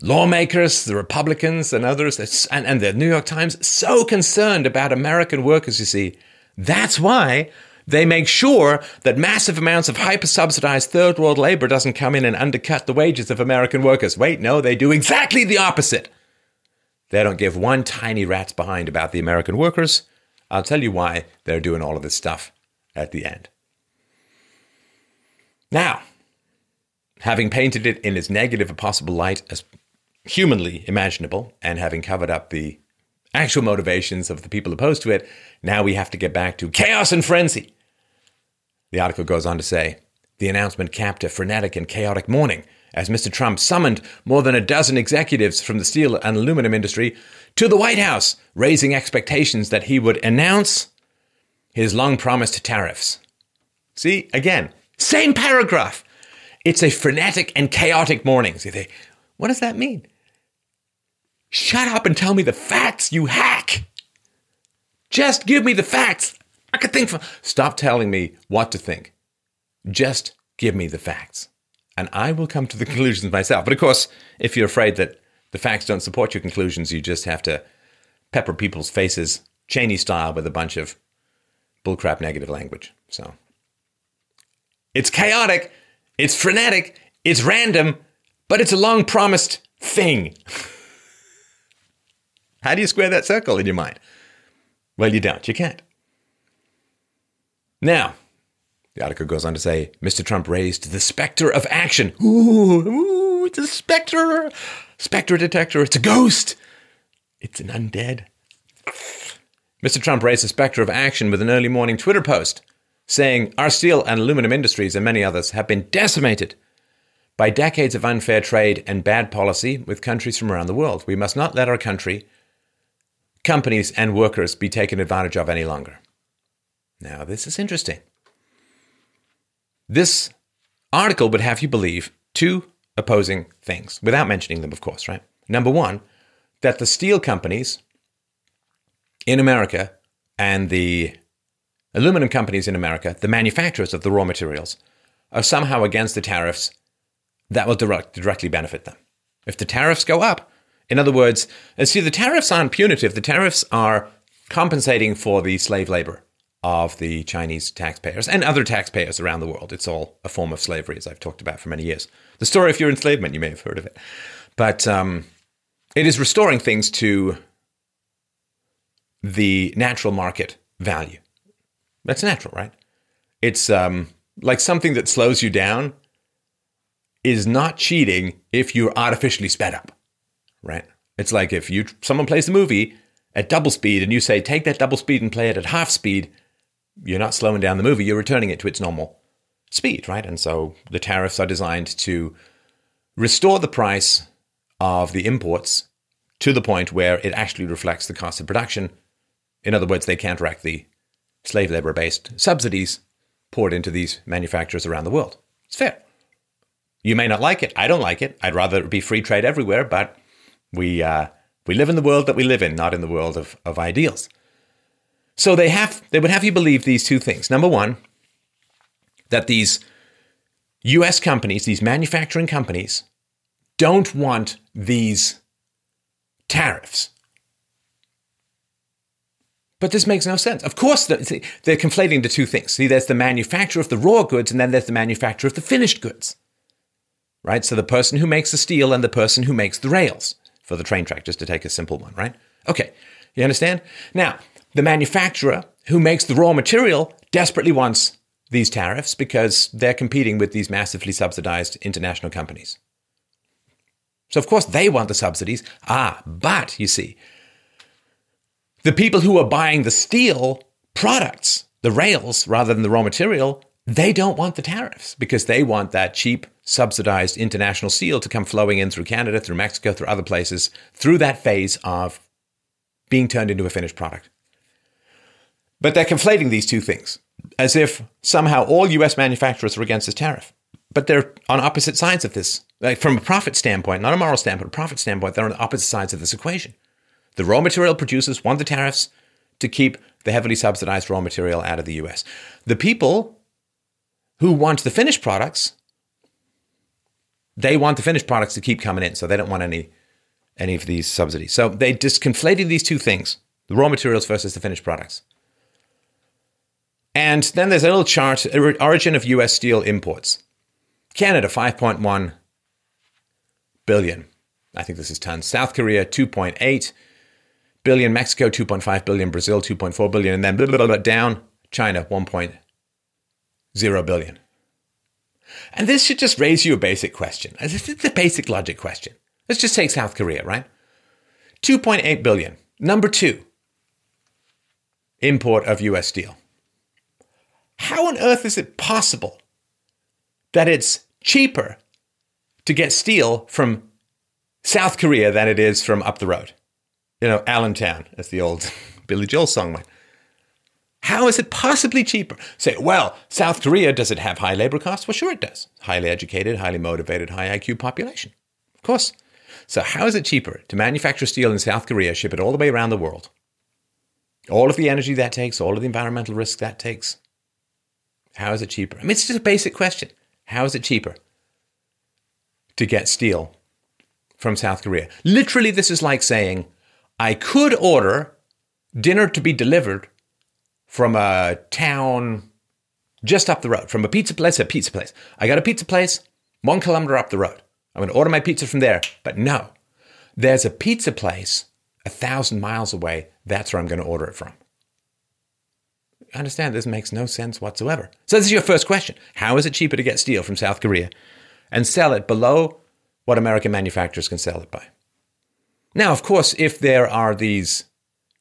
lawmakers, the Republicans, and others, and, and the New York Times, so concerned about American workers, you see. That's why they make sure that massive amounts of hyper subsidized third world labor doesn't come in and undercut the wages of American workers. Wait, no, they do exactly the opposite. They don't give one tiny rat's behind about the American workers. I'll tell you why they're doing all of this stuff at the end. Now, having painted it in as negative a possible light as humanly imaginable, and having covered up the actual motivations of the people opposed to it, now we have to get back to chaos and frenzy. The article goes on to say the announcement capped a frenetic and chaotic morning as Mr. Trump summoned more than a dozen executives from the steel and aluminum industry to the White House, raising expectations that he would announce his long promised tariffs. See, again, same paragraph. It's a frenetic and chaotic morning. See, they, what does that mean? Shut up and tell me the facts, you hack! Just give me the facts. I could think for. Stop telling me what to think. Just give me the facts. And I will come to the conclusions myself. But of course, if you're afraid that the facts don't support your conclusions, you just have to pepper people's faces, Cheney style, with a bunch of bullcrap negative language. So it's chaotic, it's frenetic, it's random, but it's a long promised thing. How do you square that circle in your mind? Well, you don't. You can't. Now, the article goes on to say Mr. Trump raised the specter of action. Ooh, ooh, it's a specter. Spectre detector. It's a ghost. It's an undead. Mr. Trump raised the specter of action with an early morning Twitter post saying our steel and aluminum industries and many others have been decimated by decades of unfair trade and bad policy with countries from around the world. We must not let our country companies and workers be taken advantage of any longer. Now, this is interesting. This article would have you believe two opposing things, without mentioning them, of course, right? Number one, that the steel companies in America and the aluminum companies in America, the manufacturers of the raw materials, are somehow against the tariffs that will direct, directly benefit them. If the tariffs go up, in other words, uh, see, the tariffs aren't punitive. The tariffs are compensating for the slave labor of the Chinese taxpayers and other taxpayers around the world. It's all a form of slavery, as I've talked about for many years. The story of your enslavement, you may have heard of it. But um, it is restoring things to the natural market value. That's natural, right? It's um, like something that slows you down is not cheating if you're artificially sped up right? It's like if you someone plays a movie at double speed and you say take that double speed and play it at half speed, you're not slowing down the movie, you're returning it to its normal speed, right? And so the tariffs are designed to restore the price of the imports to the point where it actually reflects the cost of production. In other words, they counteract the slave labor based subsidies poured into these manufacturers around the world. It's fair. You may not like it. I don't like it. I'd rather it be free trade everywhere, but we, uh, we live in the world that we live in, not in the world of, of ideals. So they have they would have you believe these two things. Number one, that these US companies, these manufacturing companies, don't want these tariffs. But this makes no sense. Of course, they're conflating the two things. See, there's the manufacturer of the raw goods, and then there's the manufacturer of the finished goods. Right? So the person who makes the steel and the person who makes the rails for the train track, just to take a simple one, right? Okay, you understand? Now, the manufacturer who makes the raw material desperately wants these tariffs because they're competing with these massively subsidized international companies. So, of course, they want the subsidies. Ah, but you see, the people who are buying the steel products, the rails, rather than the raw material, they don't want the tariffs because they want that cheap, subsidized international steel to come flowing in through Canada, through Mexico, through other places, through that phase of being turned into a finished product. But they're conflating these two things as if somehow all US manufacturers are against this tariff. But they're on opposite sides of this. Like from a profit standpoint, not a moral standpoint, a profit standpoint, they're on opposite sides of this equation. The raw material producers want the tariffs to keep the heavily subsidized raw material out of the US. The people who want the finished products, they want the finished products to keep coming in, so they don't want any any of these subsidies. So they just conflated these two things, the raw materials versus the finished products. And then there's a little chart uh, origin of US steel imports. Canada, 5.1 billion. I think this is tons. South Korea, 2.8 billion. Mexico, 2.5 billion. Brazil, 2.4 billion. And then down, China, 1.0 billion. And this should just raise you a basic question. It's a basic logic question. Let's just take South Korea, right? 2.8 billion. Number two, import of US steel. How on earth is it possible that it's cheaper to get steel from South Korea than it is from up the road? You know, Allentown, as the old Billy Joel song went. How is it possibly cheaper? Say, well, South Korea, does it have high labor costs? Well, sure it does. Highly educated, highly motivated, high IQ population. Of course. So, how is it cheaper to manufacture steel in South Korea, ship it all the way around the world? All of the energy that takes, all of the environmental risk that takes, how is it cheaper? I mean, it's just a basic question. How is it cheaper to get steel from South Korea? Literally, this is like saying, I could order dinner to be delivered from a town just up the road, from a pizza place, a pizza place. I got a pizza place one kilometer up the road. I'm going to order my pizza from there. But no, there's a pizza place a thousand miles away. That's where I'm going to order it from understand this makes no sense whatsoever. So, this is your first question How is it cheaper to get steel from South Korea and sell it below what American manufacturers can sell it by? Now, of course, if there are these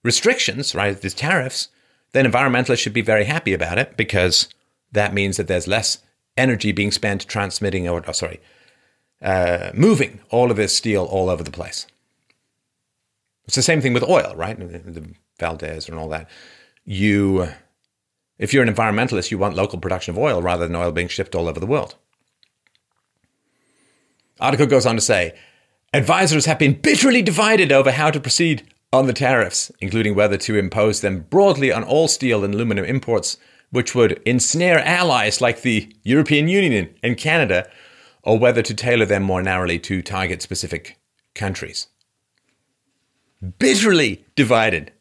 restrictions, right, these tariffs, then environmentalists should be very happy about it because that means that there's less energy being spent transmitting or, oh, sorry, uh, moving all of this steel all over the place. It's the same thing with oil, right? The Valdez and all that. You if you're an environmentalist, you want local production of oil rather than oil being shipped all over the world. Article goes on to say advisors have been bitterly divided over how to proceed on the tariffs, including whether to impose them broadly on all steel and aluminum imports, which would ensnare allies like the European Union and Canada, or whether to tailor them more narrowly to target specific countries. Bitterly divided.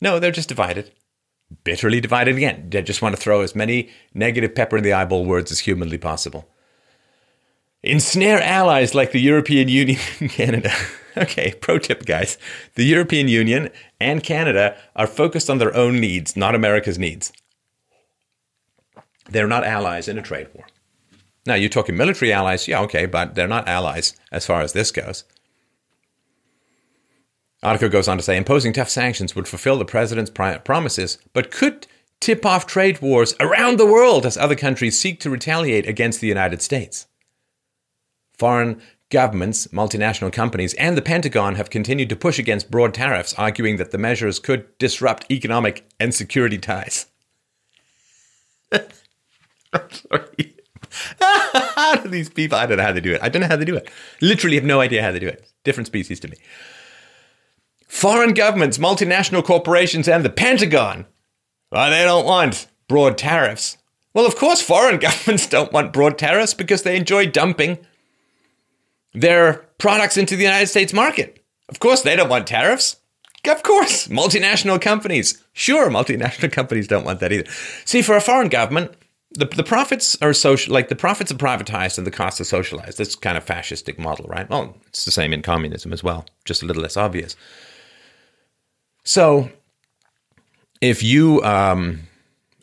No, they're just divided bitterly divided again. They just want to throw as many negative pepper in the eyeball words as humanly possible. Ensnare allies like the European Union and Canada. okay, pro tip, guys. The European Union and Canada are focused on their own needs, not America's needs. They're not allies in a trade war. Now, you're talking military allies, yeah, okay, but they're not allies as far as this goes. Article goes on to say imposing tough sanctions would fulfill the president's promises, but could tip off trade wars around the world as other countries seek to retaliate against the United States. Foreign governments, multinational companies, and the Pentagon have continued to push against broad tariffs, arguing that the measures could disrupt economic and security ties. I'm sorry. how do these people? I don't know how they do it. I don't know how they do it. Literally have no idea how they do it. Different species to me. Foreign governments, multinational corporations, and the Pentagon Well, they don't want broad tariffs. Well, of course, foreign governments don't want broad tariffs because they enjoy dumping their products into the United States market. Of course, they don't want tariffs. Of course, multinational companies. Sure, multinational companies don't want that either. See, for a foreign government, the, the profits are social, like the profits are privatized and the costs are socialized. That's kind of fascistic model, right? Well, it's the same in communism as well, just a little less obvious. So, if you um,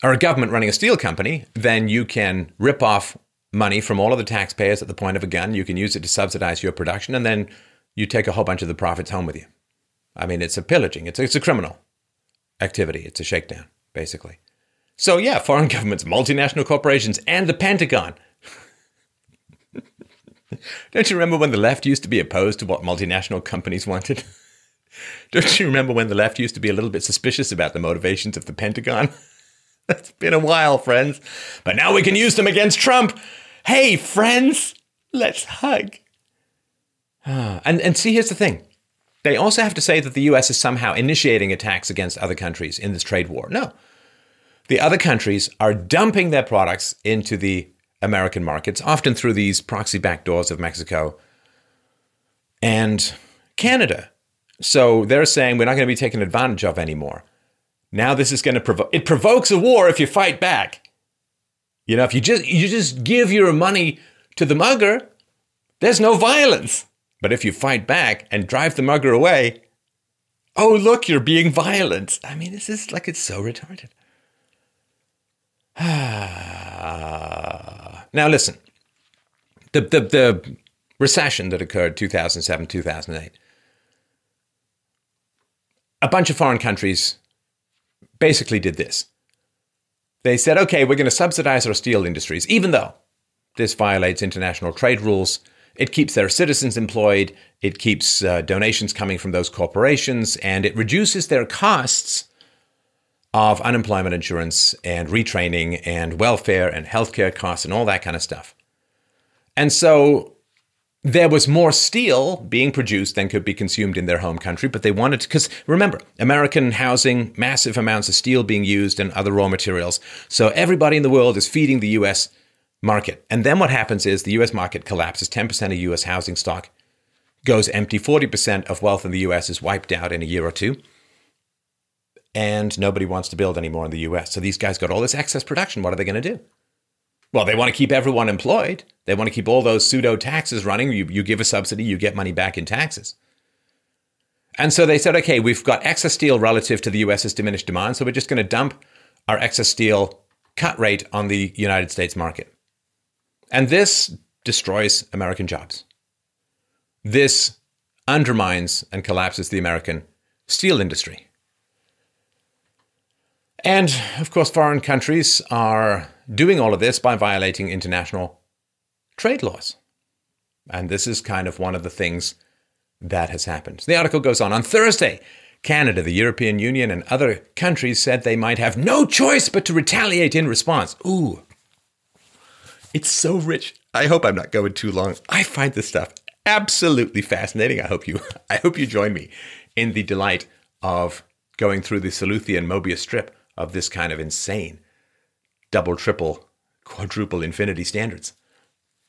are a government running a steel company, then you can rip off money from all of the taxpayers at the point of a gun. You can use it to subsidize your production, and then you take a whole bunch of the profits home with you. I mean, it's a pillaging. It's it's a criminal activity. It's a shakedown, basically. So yeah, foreign governments, multinational corporations, and the Pentagon. Don't you remember when the left used to be opposed to what multinational companies wanted? Don't you remember when the left used to be a little bit suspicious about the motivations of the Pentagon? It's been a while, friends. But now we can use them against Trump. Hey, friends, let's hug. Ah, and, and see, here's the thing. They also have to say that the US is somehow initiating attacks against other countries in this trade war. No. The other countries are dumping their products into the American markets, often through these proxy backdoors of Mexico and Canada. So they're saying we're not going to be taken advantage of anymore. Now this is going to provoke it provokes a war if you fight back. You know, if you just you just give your money to the mugger, there's no violence. But if you fight back and drive the mugger away, oh look, you're being violent. I mean, this is like it's so retarded. now listen. The the the recession that occurred 2007 2008 a bunch of foreign countries basically did this. They said, okay, we're going to subsidize our steel industries, even though this violates international trade rules. It keeps their citizens employed, it keeps uh, donations coming from those corporations, and it reduces their costs of unemployment insurance and retraining and welfare and healthcare costs and all that kind of stuff. And so there was more steel being produced than could be consumed in their home country, but they wanted to, because remember, American housing, massive amounts of steel being used and other raw materials. So everybody in the world is feeding the US market. And then what happens is the US market collapses, 10% of US housing stock goes empty, 40% of wealth in the US is wiped out in a year or two. And nobody wants to build anymore in the US. So these guys got all this excess production. What are they going to do? Well, they want to keep everyone employed. They want to keep all those pseudo taxes running. You, you give a subsidy, you get money back in taxes. And so they said, okay, we've got excess steel relative to the US's diminished demand, so we're just going to dump our excess steel cut rate on the United States market. And this destroys American jobs. This undermines and collapses the American steel industry. And of course, foreign countries are doing all of this by violating international trade laws. And this is kind of one of the things that has happened. The article goes on. On Thursday, Canada, the European Union, and other countries said they might have no choice but to retaliate in response. Ooh, it's so rich. I hope I'm not going too long. I find this stuff absolutely fascinating. I hope you I hope you join me in the delight of going through the Saluthian Mobius strip of this kind of insane double, triple, quadruple infinity standards.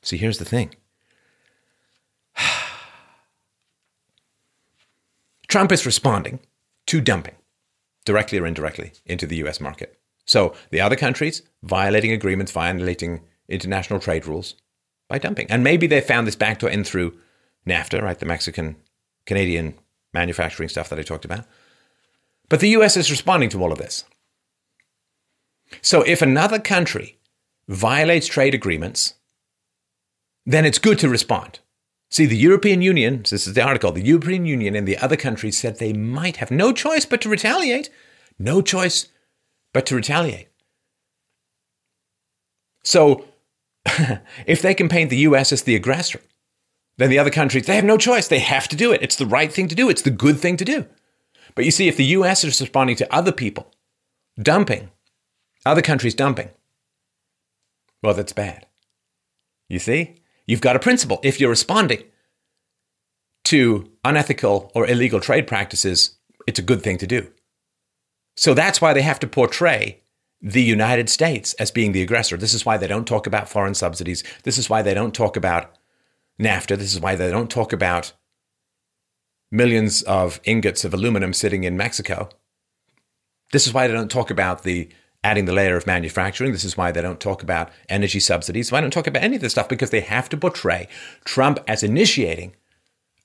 See, here's the thing Trump is responding to dumping, directly or indirectly, into the US market. So the other countries violating agreements, violating international trade rules by dumping. And maybe they found this backdoor in through NAFTA, right? The Mexican Canadian manufacturing stuff that I talked about. But the US is responding to all of this. So if another country violates trade agreements, then it's good to respond. See, the European Union, this is the article, the European Union and the other countries said they might have no choice but to retaliate. No choice but to retaliate. So, if they can paint the US as the aggressor, then the other countries, they have no choice. They have to do it. It's the right thing to do. It's the good thing to do. But you see, if the US is responding to other people dumping other countries dumping. Well, that's bad. You see? You've got a principle. If you're responding to unethical or illegal trade practices, it's a good thing to do. So that's why they have to portray the United States as being the aggressor. This is why they don't talk about foreign subsidies. This is why they don't talk about NAFTA. This is why they don't talk about millions of ingots of aluminum sitting in Mexico. This is why they don't talk about the adding the layer of manufacturing. This is why they don't talk about energy subsidies. Why don't talk about any of this stuff? Because they have to portray Trump as initiating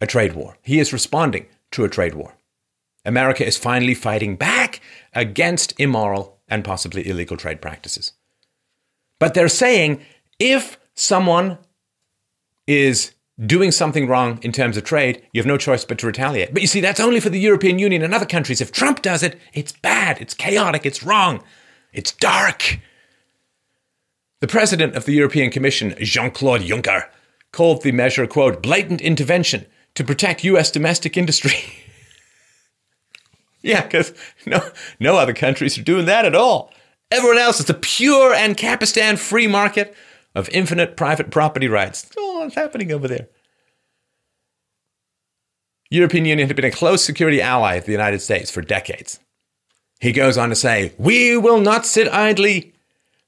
a trade war. He is responding to a trade war. America is finally fighting back against immoral and possibly illegal trade practices. But they're saying if someone is doing something wrong in terms of trade, you have no choice but to retaliate. But you see, that's only for the European Union and other countries. If Trump does it, it's bad, it's chaotic, it's wrong, it's dark. The president of the European Commission, Jean Claude Juncker, called the measure, quote, blatant intervention to protect US domestic industry. yeah, because no, no other countries are doing that at all. Everyone else is a pure Ancapistan free market of infinite private property rights. What's happening over there? European Union had been a close security ally of the United States for decades. He goes on to say, We will not sit idly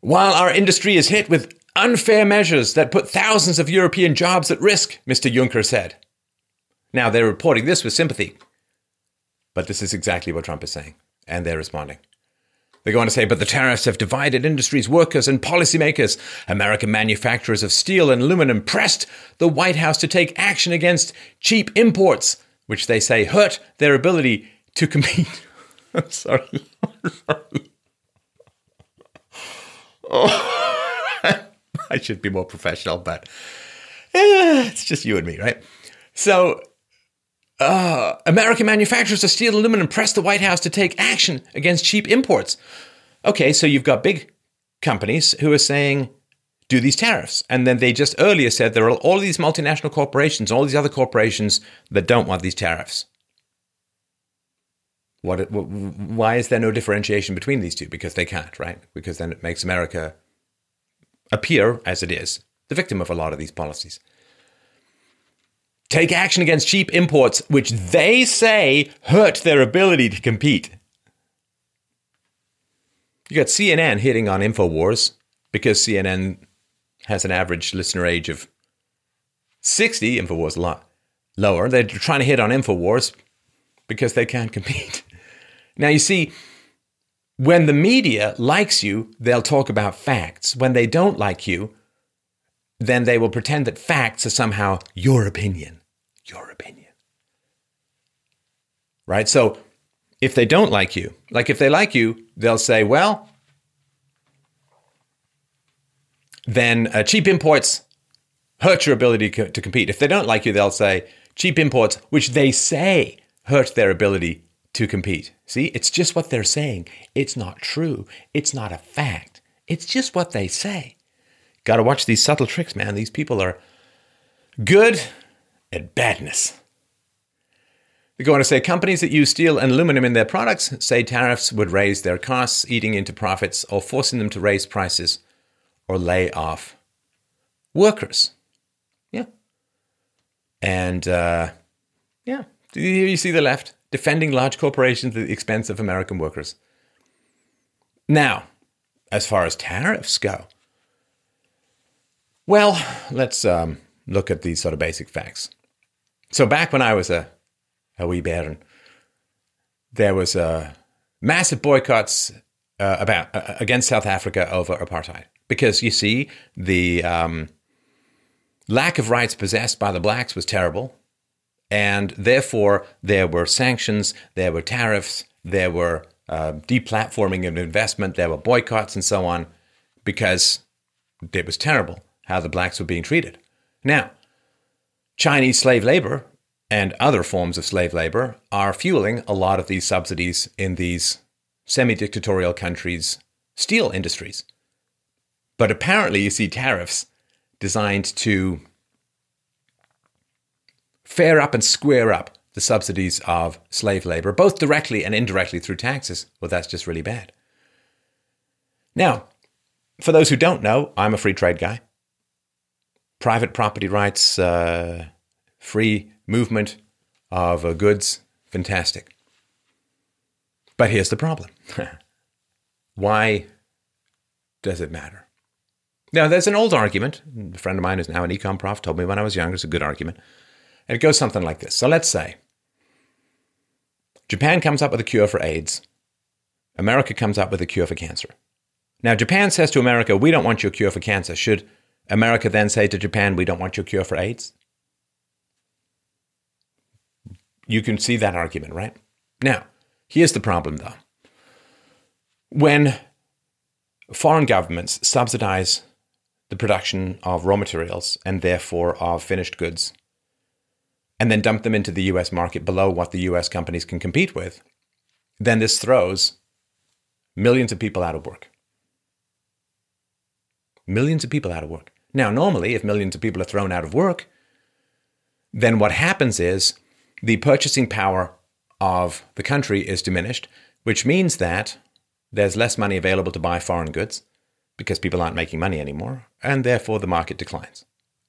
while our industry is hit with unfair measures that put thousands of European jobs at risk, Mr. Juncker said. Now, they're reporting this with sympathy. But this is exactly what Trump is saying, and they're responding. They're going to say, but the tariffs have divided industries, workers, and policymakers. American manufacturers of steel and aluminum pressed the White House to take action against cheap imports, which they say hurt their ability to compete. I'm sorry. Sorry. Oh, I should be more professional, but eh, it's just you and me, right? So uh, American manufacturers of steel and aluminum pressed the White House to take action against cheap imports. Okay, so you've got big companies who are saying, do these tariffs. And then they just earlier said there are all these multinational corporations, all these other corporations that don't want these tariffs. What, why is there no differentiation between these two? Because they can't, right? Because then it makes America appear, as it is, the victim of a lot of these policies take action against cheap imports, which they say hurt their ability to compete. You got CNN hitting on InfoWars because CNN has an average listener age of 60. InfoWars a lot lower. They're trying to hit on InfoWars because they can't compete. Now, you see, when the media likes you, they'll talk about facts. When they don't like you, then they will pretend that facts are somehow your opinion your opinion. Right? So if they don't like you, like if they like you, they'll say, well, then uh, cheap imports hurt your ability co- to compete. If they don't like you, they'll say cheap imports, which they say hurt their ability to compete. See, it's just what they're saying. It's not true. It's not a fact. It's just what they say. Got to watch these subtle tricks, man. These people are good at badness. They go on to say companies that use steel and aluminum in their products say tariffs would raise their costs, eating into profits, or forcing them to raise prices or lay off workers. Yeah. And uh, yeah, do you see the left defending large corporations at the expense of American workers. Now, as far as tariffs go, well, let's um, look at these sort of basic facts. So back when I was a, a wee bairn, there was uh, massive boycotts uh, about uh, against South Africa over apartheid because you see the um, lack of rights possessed by the blacks was terrible, and therefore there were sanctions, there were tariffs, there were uh, deplatforming of investment, there were boycotts, and so on, because it was terrible how the blacks were being treated. Now, Chinese slave labor and other forms of slave labor are fueling a lot of these subsidies in these semi dictatorial countries' steel industries. But apparently, you see tariffs designed to fair up and square up the subsidies of slave labor, both directly and indirectly through taxes. Well, that's just really bad. Now, for those who don't know, I'm a free trade guy private property rights, uh, free movement of uh, goods, fantastic. But here's the problem why does it matter? Now, there's an old argument. A friend of mine who's now an econ prof told me when I was younger, it's a good argument. It goes something like this. So let's say Japan comes up with a cure for AIDS, America comes up with a cure for cancer. Now, Japan says to America, We don't want your cure for cancer. Should America then say to Japan, We don't want your cure for AIDS? You can see that argument, right? Now, here's the problem though. When foreign governments subsidize the production of raw materials and therefore of finished goods and then dump them into the US market below what the US companies can compete with, then this throws millions of people out of work. Millions of people out of work. Now, normally, if millions of people are thrown out of work, then what happens is the purchasing power of the country is diminished, which means that there's less money available to buy foreign goods because people aren't making money anymore, and therefore the market declines.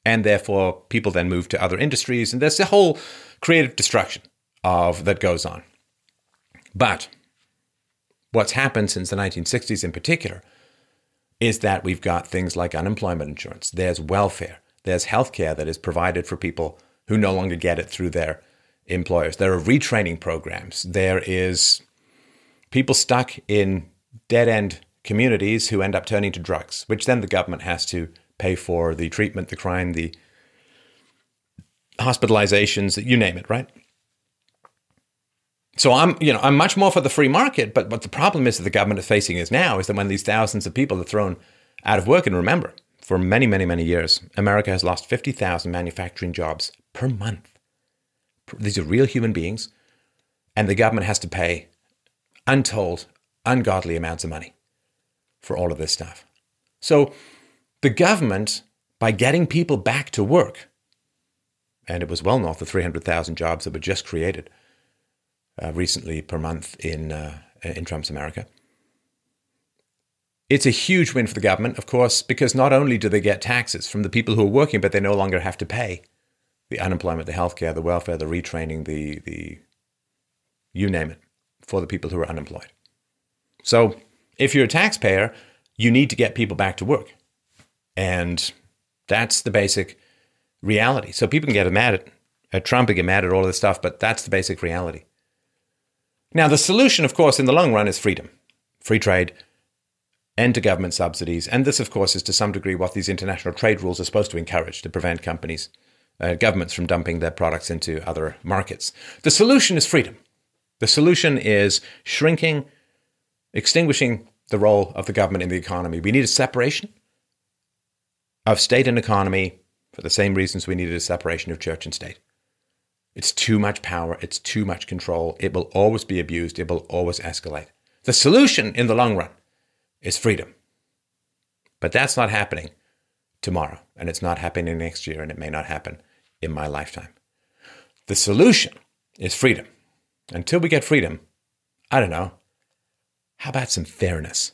And therefore people then move to other industries, and there's a whole creative destruction of that goes on. But what's happened since the 1960s in particular is that we've got things like unemployment insurance, there's welfare, there's healthcare that is provided for people who no longer get it through their employers. There are retraining programs. There is people stuck in dead end communities who end up turning to drugs, which then the government has to pay for the treatment, the crime, the hospitalizations, you name it, right? So I'm, you know, I'm much more for the free market, but what the problem is that the government is facing is now is that when these thousands of people are thrown out of work, and remember, for many, many, many years, America has lost 50,000 manufacturing jobs per month. These are real human beings, and the government has to pay untold, ungodly amounts of money for all of this stuff. So the government, by getting people back to work, and it was well north of 300,000 jobs that were just created uh, recently per month in, uh, in Trump's America. It's a huge win for the government, of course, because not only do they get taxes from the people who are working, but they no longer have to pay the unemployment, the healthcare, the welfare, the retraining, the the you name it, for the people who are unemployed. So if you're a taxpayer, you need to get people back to work. And that's the basic reality. So people can get mad at, at Trump and get mad at all of this stuff, but that's the basic reality. Now, the solution, of course, in the long run is freedom, free trade, end to government subsidies. And this, of course, is to some degree what these international trade rules are supposed to encourage to prevent companies uh, governments from dumping their products into other markets. The solution is freedom. The solution is shrinking, extinguishing the role of the government in the economy. We need a separation of state and economy for the same reasons we needed a separation of church and state. It's too much power, it's too much control. It will always be abused, it will always escalate. The solution in the long run is freedom. But that's not happening tomorrow, and it's not happening next year, and it may not happen in my lifetime. The solution is freedom. Until we get freedom, I don't know, how about some fairness?